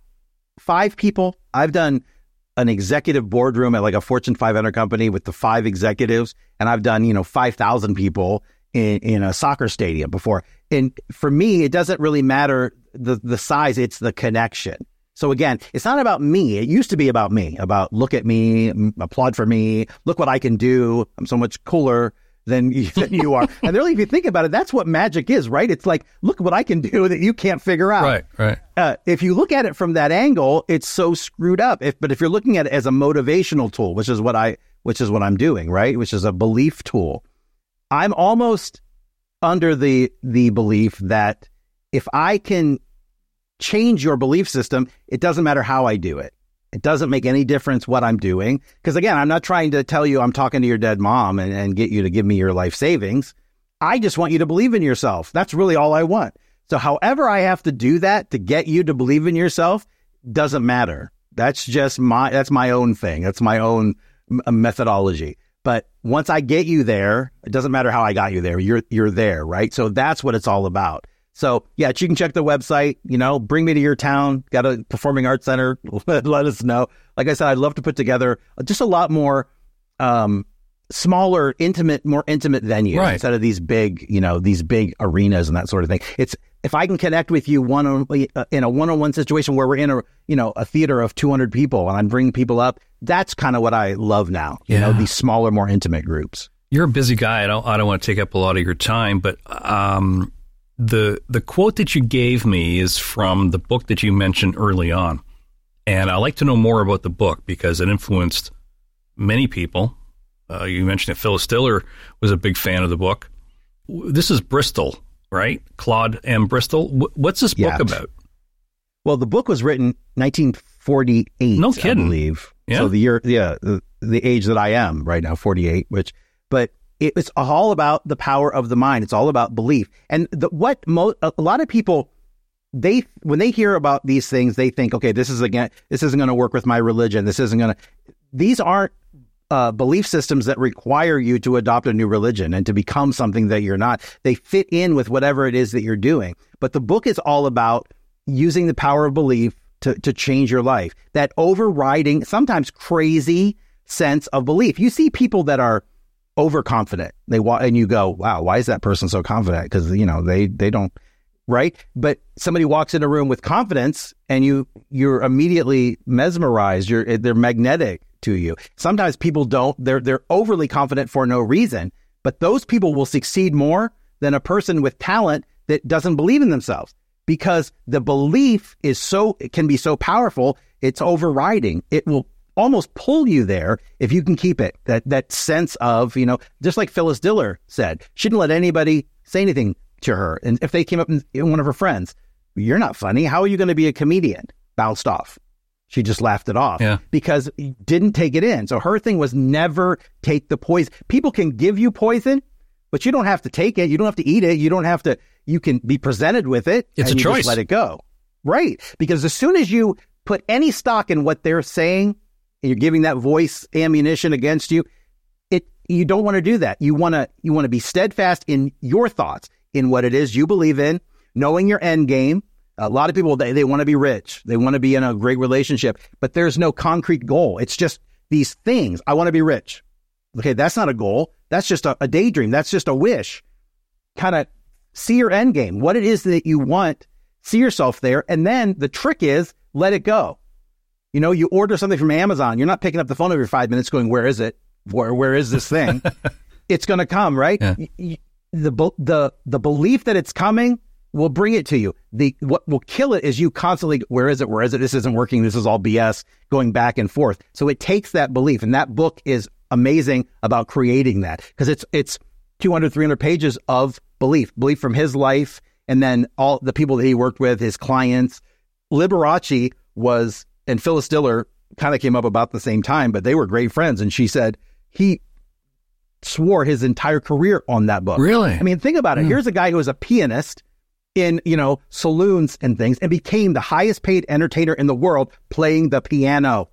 five people? I've done an executive boardroom at like a Fortune 500 company with the five executives, and I've done you know five thousand people in in a soccer stadium before. And for me, it doesn't really matter the the size; it's the connection. So again, it's not about me. It used to be about me, about look at me, applaud for me, look what I can do. I'm so much cooler than you, than you are. and really, if you think about it, that's what magic is, right? It's like, look what I can do that you can't figure out. Right, right. Uh, if you look at it from that angle, it's so screwed up. If, but if you're looking at it as a motivational tool, which is what I, which is what I'm doing, right? Which is a belief tool. I'm almost under the the belief that if I can change your belief system, it doesn't matter how I do it. It doesn't make any difference what I'm doing. Because again, I'm not trying to tell you I'm talking to your dead mom and, and get you to give me your life savings. I just want you to believe in yourself. That's really all I want. So, however, I have to do that to get you to believe in yourself doesn't matter. That's just my that's my own thing. That's my own uh, methodology. But once I get you there, it doesn't matter how I got you there. You're you're there, right? So that's what it's all about. So yeah, you can check the website. You know, bring me to your town. Got a performing arts center. Let us know. Like I said, I'd love to put together just a lot more um, smaller, intimate, more intimate venues Right. instead of these big, you know, these big arenas and that sort of thing. It's if I can connect with you one on uh, in a one-on-one situation where we're in a you know a theater of 200 people and I'm bringing people up. That's kind of what I love now. You know, these smaller, more intimate groups. You're a busy guy. I don't. I don't want to take up a lot of your time, but um, the the quote that you gave me is from the book that you mentioned early on, and I like to know more about the book because it influenced many people. Uh, you mentioned that Phyllis Diller was a big fan of the book. This is Bristol, right? Claude M. Bristol. Wh- What's this Yeah. book about? Well, the book was written 1948. No I kidding. believe. Yeah. So the year, yeah, the, the age that I am right now, 48. Which, but it's all about the power of the mind. It's all about belief. And the, what mo- a, lot of people they when they hear about these things, they think, okay, this is again, this isn't going to work with my religion. This isn't going to. These aren't uh, belief systems that require you to adopt a new religion and to become something that you're not. They fit in with whatever it is that you're doing. But the book is all about using the power of belief to, to change your life. That overriding, sometimes crazy sense of belief. You see people that are overconfident. They walk and you go, wow, why is that person so confident? Because, you know, they, they don't, right? But somebody walks in a room with confidence and you, you're immediately mesmerized. You're, eh, they're magnetic to you. Sometimes people don't, they're, they're overly confident for no reason, but those people will succeed more than a person with talent that doesn't believe in themselves because the belief is so, it can be so powerful. It's overriding. It will almost pull you there if you can keep it. That that sense of, you know, just like Phyllis Diller said, she didn't let anybody say anything to her. And if they came up and one of her friends, you're not funny. How are you going to be a comedian? Bounced off. She just laughed it off yeah. because didn't take it in. So her thing was never take the poison. People can give you poison, but you don't have to take it. You don't have to eat it. You don't have to. You can be presented with it. It's a choice. let it go. Right. Because as soon as you put any stock in what they're saying, you're giving that voice ammunition against you, it you don't want to do that. You want to you want to be steadfast in your thoughts, in what it is you believe in, knowing your end game. A lot of people they, they want to be rich, they want to be in a great relationship, but there's no concrete goal. It's just these things. I want to be rich. Okay, that's not a goal. That's just a, a daydream. That's just a wish. Kind of see your end game, what it is that you want, see yourself there, and then the trick is let it go. You know, you order something from Amazon, you're not picking up the phone every five minutes going, where is it? Where, where is this thing? it's going to come, right? Yeah. The, the, the belief that it's coming will bring it to you. The, what will kill it is you constantly, where is it? Where is it? This isn't working. This is all BS going back and forth. So it takes that belief. And that book is amazing about creating that because it's, it's 200, 300 pages of belief, belief from his life. And then all the people that he worked with, his clients. Liberace was and Phyllis Diller kind of came up about the same time, but they were great friends. And she said he swore his entire career on that book. Really? I mean, think about it. Mm. Here's a guy who was a pianist in, you know, saloons and things and became the highest paid entertainer in the world playing the piano.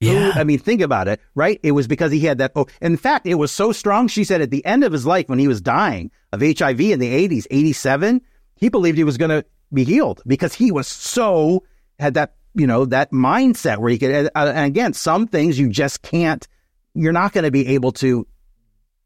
Yeah. I mean, think about it, right? It was because he had that. Oh, in fact, it was so strong. She said at the end of his life, when he was dying of HIV in the 80s, 87, he believed he was going to be healed because he was so, had that you know, that mindset where you can, uh, and again, some things you just can't, you're not going to be able to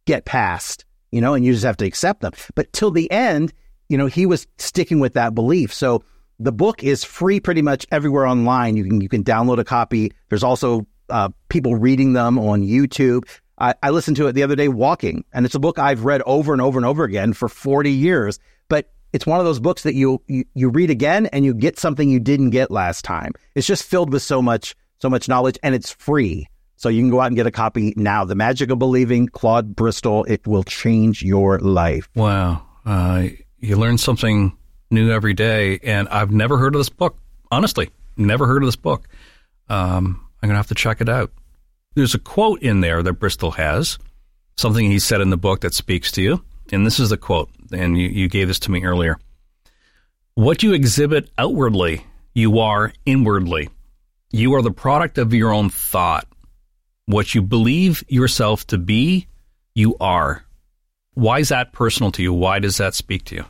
get past, you know, and you just have to accept them. But till the end, you know, he was sticking with that belief. So the book is free pretty much everywhere online. You can, you can download a copy. There's also uh, people reading them on YouTube. I, I listened to it the other day walking, and it's a book I've read over and over and over again for 40 years. But it's one of those books that you, you, you read again and you get something you didn't get last time. It's just filled with so much so much knowledge and it's free. So you can go out and get a copy now. The Magic of Believing, Claude Bristol. It will change your life. Wow. Uh, you learn something new every day, and I've never heard of this book. Honestly, never heard of this book. Um, I'm to have to check it out. There's a quote in there that Bristol has, something he said in the book that speaks to you. And this is the quote, and you, you gave this to me earlier. What you exhibit outwardly, you are inwardly. You are the product of your own thought. What you believe yourself to be, you are. Why is that personal to you? Why does that speak to you?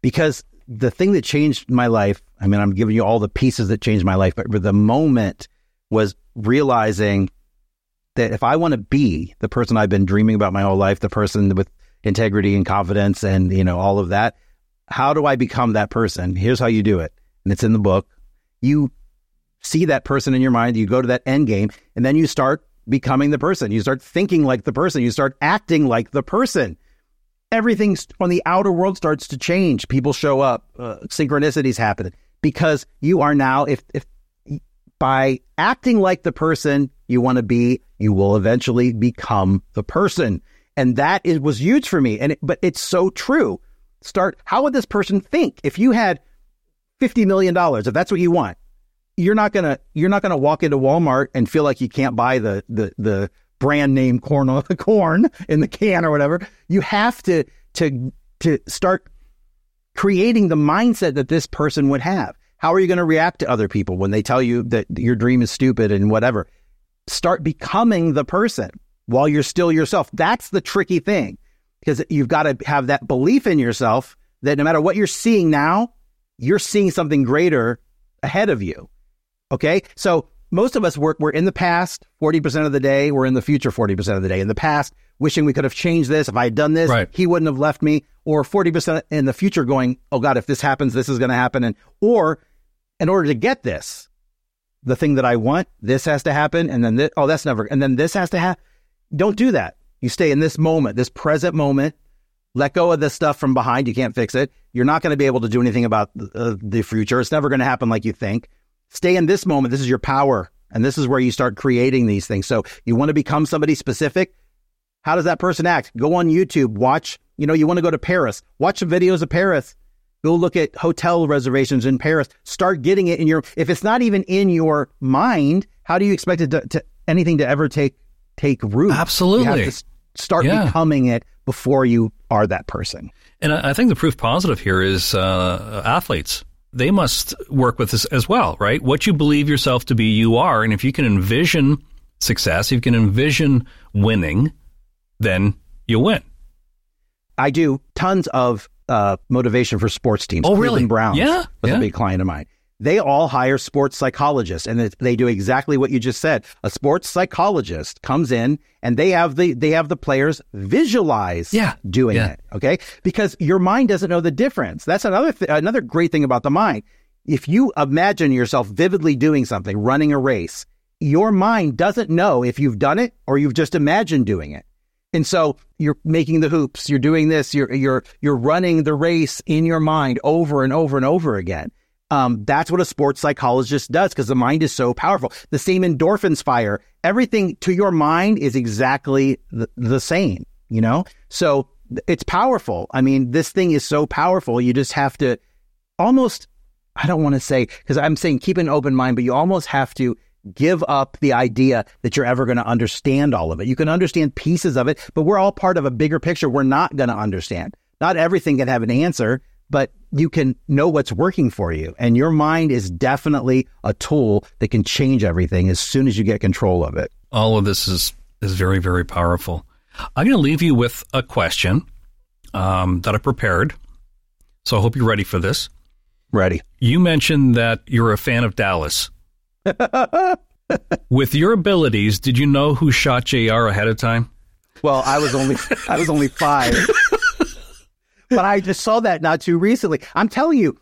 Because the thing that changed my life, I mean, I'm giving you all the pieces that changed my life, but the moment was realizing that if I want to be the person I've been dreaming about my whole life, the person with integrity and confidence and, you know, all of that, how do I become that person? Here's how you do it. And it's in the book. You see that person in your mind, you go to that end game, and then you start becoming the person. You start thinking like the person. You start acting like the person. Everything on the outer world starts to change. People show up, uh, synchronicities happen because you are now, if, if by acting like the person you want to be, you will eventually become the person. And that is, was huge for me. And it, but it's so true. Start. How would this person think if you had fifty million dollars? If that's what you want, you're not gonna you're not gonna walk into Walmart and feel like you can't buy the the the brand name corn the corn in the can or whatever. You have to to to start creating the mindset that this person would have. How are you going to react to other people when they tell you that your dream is stupid and whatever? start becoming the person while you're still yourself. That's the tricky thing because you've got to have that belief in yourself that no matter what you're seeing now, you're seeing something greater ahead of you. Okay. So most of us work, we're in the past 40% of the day. We're in the future 40% of the day. In the past, wishing we could have changed this. If I had done this, Right. he wouldn't have left me. Or 40% in the future going, oh God, if this happens, this is going to happen. And, or in order to get this, the thing that I want, this has to happen. And then, this, oh, that's never, and then this has to happen. Don't do that. You stay in this moment, this present moment. Let go of the stuff from behind. You can't fix it. You're not going to be able to do anything about uh, the future. It's never going to happen like you think. Stay in this moment. This is your power. And this is where you start creating these things. So you want to become somebody specific. How does that person act? Go on YouTube, watch, you know, you want to go to Paris, watch some videos of Paris. Go look at hotel reservations in Paris. Start getting it in your, if it's not even in your mind, how do you expect it to, to anything to ever take, take root? Absolutely. You have to start Yeah. becoming it before you are that person. And I I think the proof positive here is uh, athletes. They must work with this as well, right? What you believe yourself to be, you are. And if you can envision success, if you can envision winning, then you'll win. I do tons of uh, motivation for sports teams. Oh, really? Cleveland Browns Yeah, was yeah. a big client of mine. They all hire sports psychologists, and they do exactly what you just said. A sports psychologist comes in, and they have the they have the players visualize Yeah, doing yeah. it. Okay, because your mind doesn't know the difference. That's another th- another great thing about the mind. If you imagine yourself vividly doing something, running a race, your mind doesn't know if you've done it or you've just imagined doing it. And so you're making the hoops, you're doing this, you're you're you're running the race in your mind over and over and over again. Um, that's what a sports psychologist does because the mind is so powerful. The same endorphins fire. Everything to your mind is exactly the, the same, you know? So it's powerful. I mean, this thing is so powerful. You just have to almost, I don't want to say, because I'm saying keep an open mind, but you almost have to give up the idea that you're ever going to understand all of it. You can understand pieces of it, but we're all part of a bigger picture we're not going to understand. Not everything can have an answer, but you can know what's working for you. And your mind is definitely a tool that can change everything as soon as you get control of it. All of this is is very very powerful. I'm going to leave you with a question um, that I prepared. So I hope you're ready for this. Ready. You mentioned that you're a fan of Dallas. With your abilities, did you know who shot JR ahead of time? Well, I was only I was only five, but I just saw that not too recently. I'm telling you,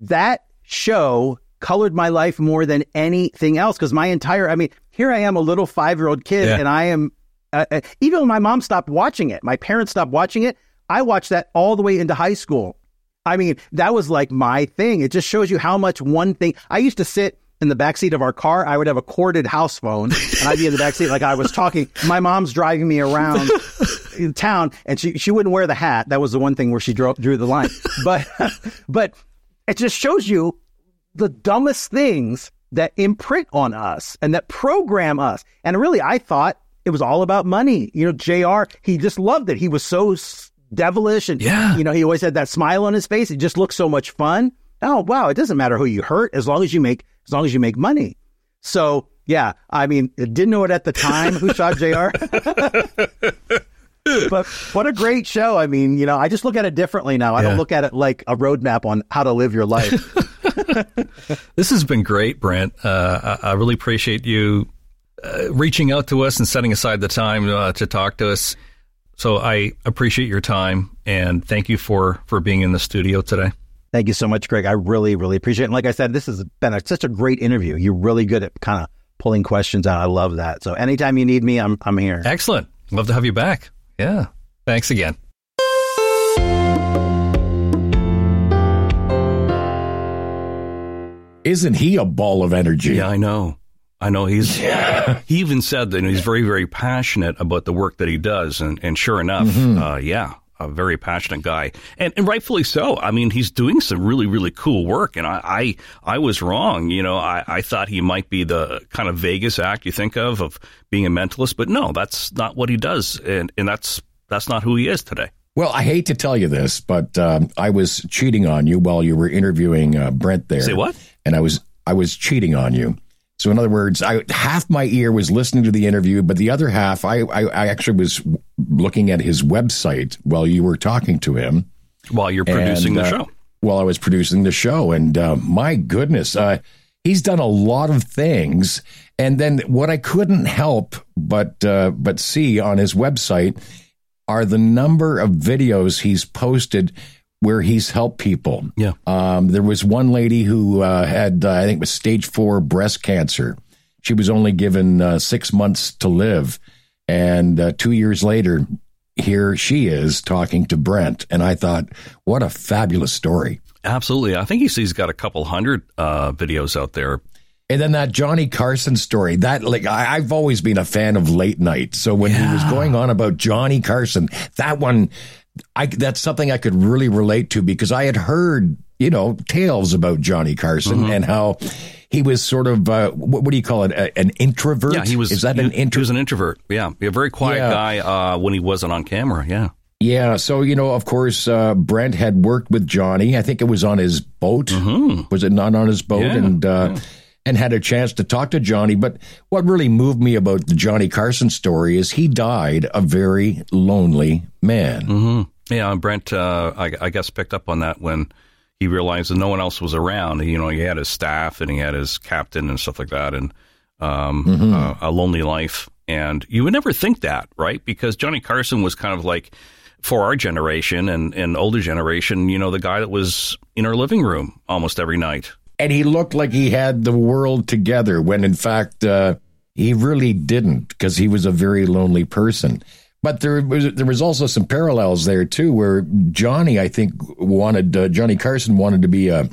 that show colored my life more than anything else because my entire I mean, here I am, a little five year old kid, Yeah. and I am uh, uh, even when my mom stopped watching it, my parents stopped watching it. I watched that all the way into high school. I mean, that was like my thing. It just shows you how much one thing. I used to sit in the backseat of our car. I would have a corded house phone, and I'd be in the backseat like I was talking. My mom's driving me around in town, and she she wouldn't wear the hat. That was the one thing where she drew drew the line. But but it just shows you the dumbest things that imprint on us and that program us. And really, I thought it was all about money. You know, JR He just loved it. He was so devilish, and Yeah. you know, he always had that smile on his face. It just looked so much fun. Oh wow, it doesn't matter who you hurt as long as you make as long as you make money. So yeah, I mean, didn't know it at the time who shot JR but what a great show! I mean, you know, I just look at it differently now. I Yeah. don't look at it like a roadmap on how to live your life. This has been great, Brent. Uh, I, I really appreciate you uh, reaching out to us and setting aside the time uh, to talk to us. So I appreciate your time and thank you for for being in the studio today. Thank you so much, Greg. I really, really appreciate it. And like I said, this has been a, such a great interview. You're really good at kind of pulling questions out. I love that. So anytime you need me, I'm I'm here. Excellent. Love to have you back. Yeah. Thanks again. Isn't he a ball of energy? Yeah, I know. I know he's. He even said that he's very, very passionate about the work that he does, and and sure enough, uh, yeah, a very passionate guy, and and rightfully so. I mean, he's doing some really, really cool work, and I I, I was wrong. You know, I, I thought he might be the kind of Vegas act you think of of being a mentalist, but no, that's not what he does, and and that's that's not who he is today. Well, I hate to tell you this, but um, I was cheating on you while you were interviewing uh, Brent there. Say what? And I was I was cheating on you. So in other words, I half my ear was listening to the interview, but the other half, I, I, I actually was looking at his website while you were talking to him. While you're producing And, the uh, show. While I was producing the show, and uh, my goodness, uh, he's done a lot of things. And then what I couldn't help but uh, but see on his website are the number of videos he's posted where he's helped people. Yeah. Um, there was one lady who uh, had, uh, I think, was stage four breast cancer. She was only given uh, six months to live, and uh, two years later, here she is talking to Brent. And I thought, what a fabulous story. Absolutely. I think he's, he's got a couple hundred uh, videos out there. And then that Johnny Carson story, that like I, I've always been a fan of late night. So when he was going on about Johnny Carson, that one, I that's something I could really relate to because I had heard you know tales about Johnny Carson Mm-hmm. and how he was sort of uh, what, what do you call it, a, an introvert? Yeah, he was. Is that he, an he introvert? was an introvert. Yeah, a very quiet Yeah. guy uh, when he wasn't on camera. Yeah. Yeah, so you know, of course, uh, Brent had worked with Johnny. I think it was on his boat. Was it not on his boat? Mm-hmm. Yeah, and uh, and had a chance to talk to Johnny. But what really moved me about the Johnny Carson story is he died a very lonely man. Mm-hmm. Yeah, Brent, uh, I, I guess, picked up on that when he realized that no one else was around. You know, he had his staff and he had his captain and stuff like that, and um, Mm-hmm. uh, a lonely life. And you would never think that, right? Because Johnny Carson was kind of like, for our generation and, and older generation, you know, the guy that was in our living room almost every night. And he looked like he had the world together when, in fact, uh, he really didn't because he was a very lonely person. But there was there was also some parallels there too, where Johnny, I think, wanted uh, Johnny Carson wanted to be a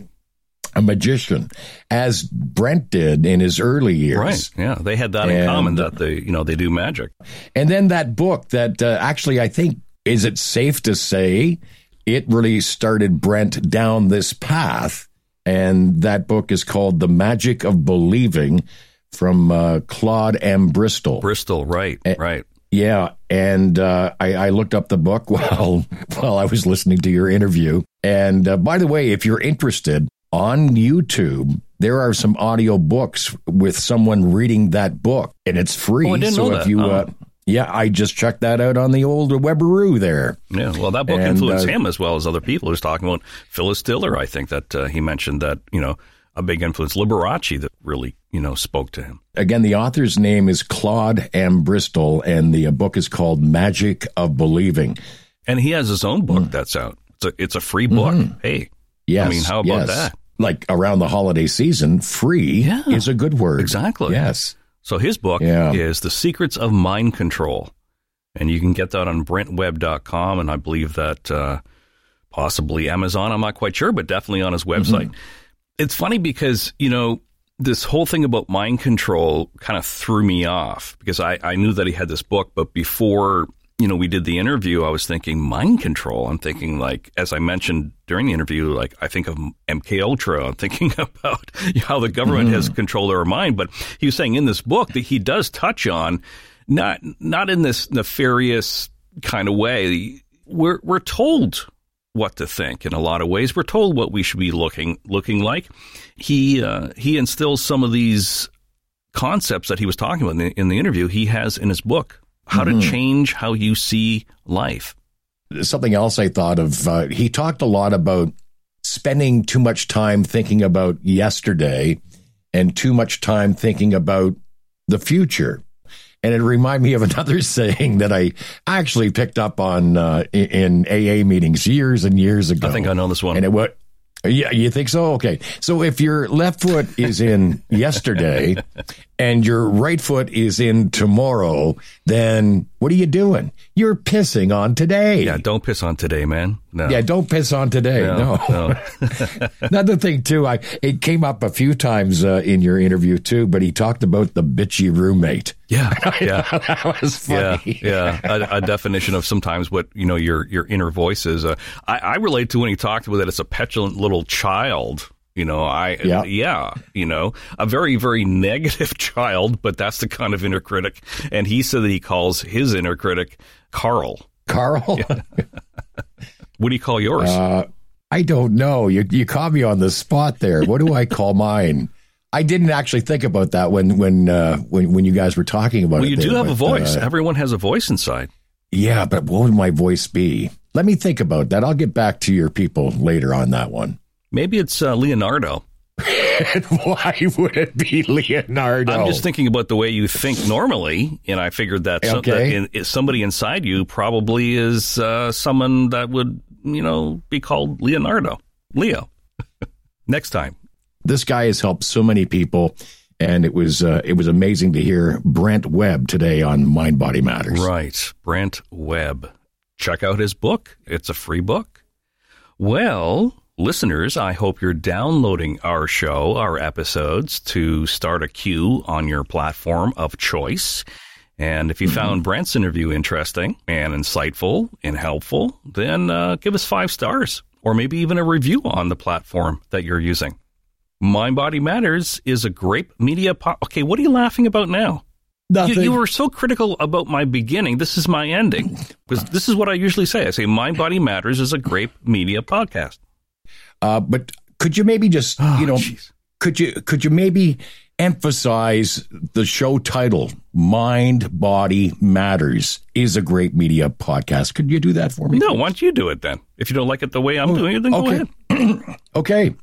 a magician, as Brent did in his early years. Right. Yeah. They had that in common that they, you know, they do magic. And then that book that uh, actually, I think, is it safe to say it really started Brent down this path? And that book is called The Magic of Believing from uh, Claude M. Bristol. Bristol. Right. Right. Yeah, and uh, I, I looked up the book while while I was listening to your interview. And uh, by the way, if you're interested on YouTube, there are some audio books with someone reading that book, and it's free. Oh, I didn't so know if that. you, Oh. Yeah, I just checked that out on the old Weberoo there. Yeah, well, that book And, influenced uh, him as well as other people. He was talking about Phyllis Diller. I think that uh, he mentioned that you know a big influence, Liberace, that really you know spoke to him. Again, the author's name is Claude M. Bristol, and the uh, book is called Magic of Believing. And he has his own book that's out. It's a, it's a free book. Hey, Mm. Yes, I mean, how about yes. that? Like around the holiday season, free Yeah. is a good word. Exactly. Yes. So his book Yeah. is The Secrets of Mind Control, and you can get that on BrentWebb.com, and I believe that uh, possibly Amazon. I'm not quite sure, but definitely on his website. It's funny because you know this whole thing about mind control kind of threw me off because I, I knew that he had this book, but before you know we did the interview, I was thinking mind control. I'm thinking like as I mentioned during the interview, like I think of MK Ultra. I'm thinking about how the government has controlled our mind. But he was saying in this book that he does touch on not not in this nefarious kind of way. We're we're told what to think in a lot of ways. We're told what we should be looking looking like. He uh, he instills some of these concepts that he was talking about in the, in the interview. He has in his book how to change how you see life. something else I thought of. Uh, he talked a lot about spending too much time thinking about yesterday and too much time thinking about the future. And it reminded me of another saying that I actually picked up on uh, in, in AA meetings years and years ago. I think I know this one. And it what? Yeah, you think so? Okay. So if your left foot is in yesterday and your right foot is in tomorrow, then what are you doing? You're pissing on today. yeah, don't piss on today, man. No. Yeah, don't piss on today. No. no. Another thing too, I it came up a few times uh, in your interview too, but he talked about the bitchy roommate. Yeah, yeah. that was Yeah, funny. yeah. A, a definition of sometimes what you know your your inner voice is. Uh, I, I relate to when he talked about that it's a petulant little child. You know, I Yeah. yeah, you know, a very very negative child, but that's the kind of inner critic. And he said that he calls his inner critic Carl. Carl. What do you call yours? Uh, I don't know. You you caught me on the spot there. What do I call mine? I didn't actually think about that when when uh, when when you guys were talking about well, it. you do there, have a voice. uh, Everyone has a voice inside. yeah, but what would my voice be? Let me think about that. I'll get back to your people later on that one. Maybe it's uh, Leonardo. Why would it be Leonardo? I'm just thinking about the way you think normally, and I figured that, some, Okay. that in, somebody inside you probably is uh, someone that would, you know, be called Leonardo, Leo. Next time, this guy has helped so many people, and it was uh, it was amazing to hear Brent Webb today on Mind Body Matters. right? Brent Webb. Check out his book. It's a free book. Well, listeners, I hope you're downloading our show, our episodes, to start a queue on your platform of choice. And if you found Brent's interview interesting and insightful and helpful, then uh, give us five stars or maybe even a review on the platform that you're using. Mind Body Matters is a great media. Po- okay, what are you laughing about now? Nothing. You, you were so critical about my beginning. This is my ending. Because this is what I usually say. I say, Mind Body Matters is a great media podcast. Uh, but could you maybe just you know jeez. could you could you maybe emphasize the show title mind body matters is a great media podcast could you do that for me No, why don't you do it then? If you don't like it the way I'm doing it, then go ahead. okay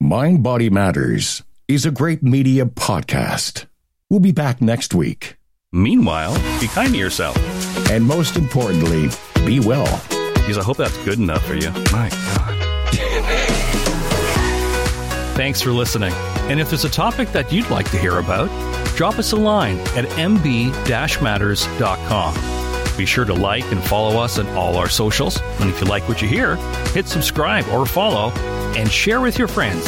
mind body matters is a great media podcast we'll be back next week Meanwhile, be kind to yourself. and most importantly be well Because I hope that's good enough for you. My God. Thanks for listening. And if there's a topic that you'd like to hear about, drop us a line at mb-matters.com. Be sure to like and follow us on all our socials. And if you like what you hear, hit subscribe or follow and share with your friends.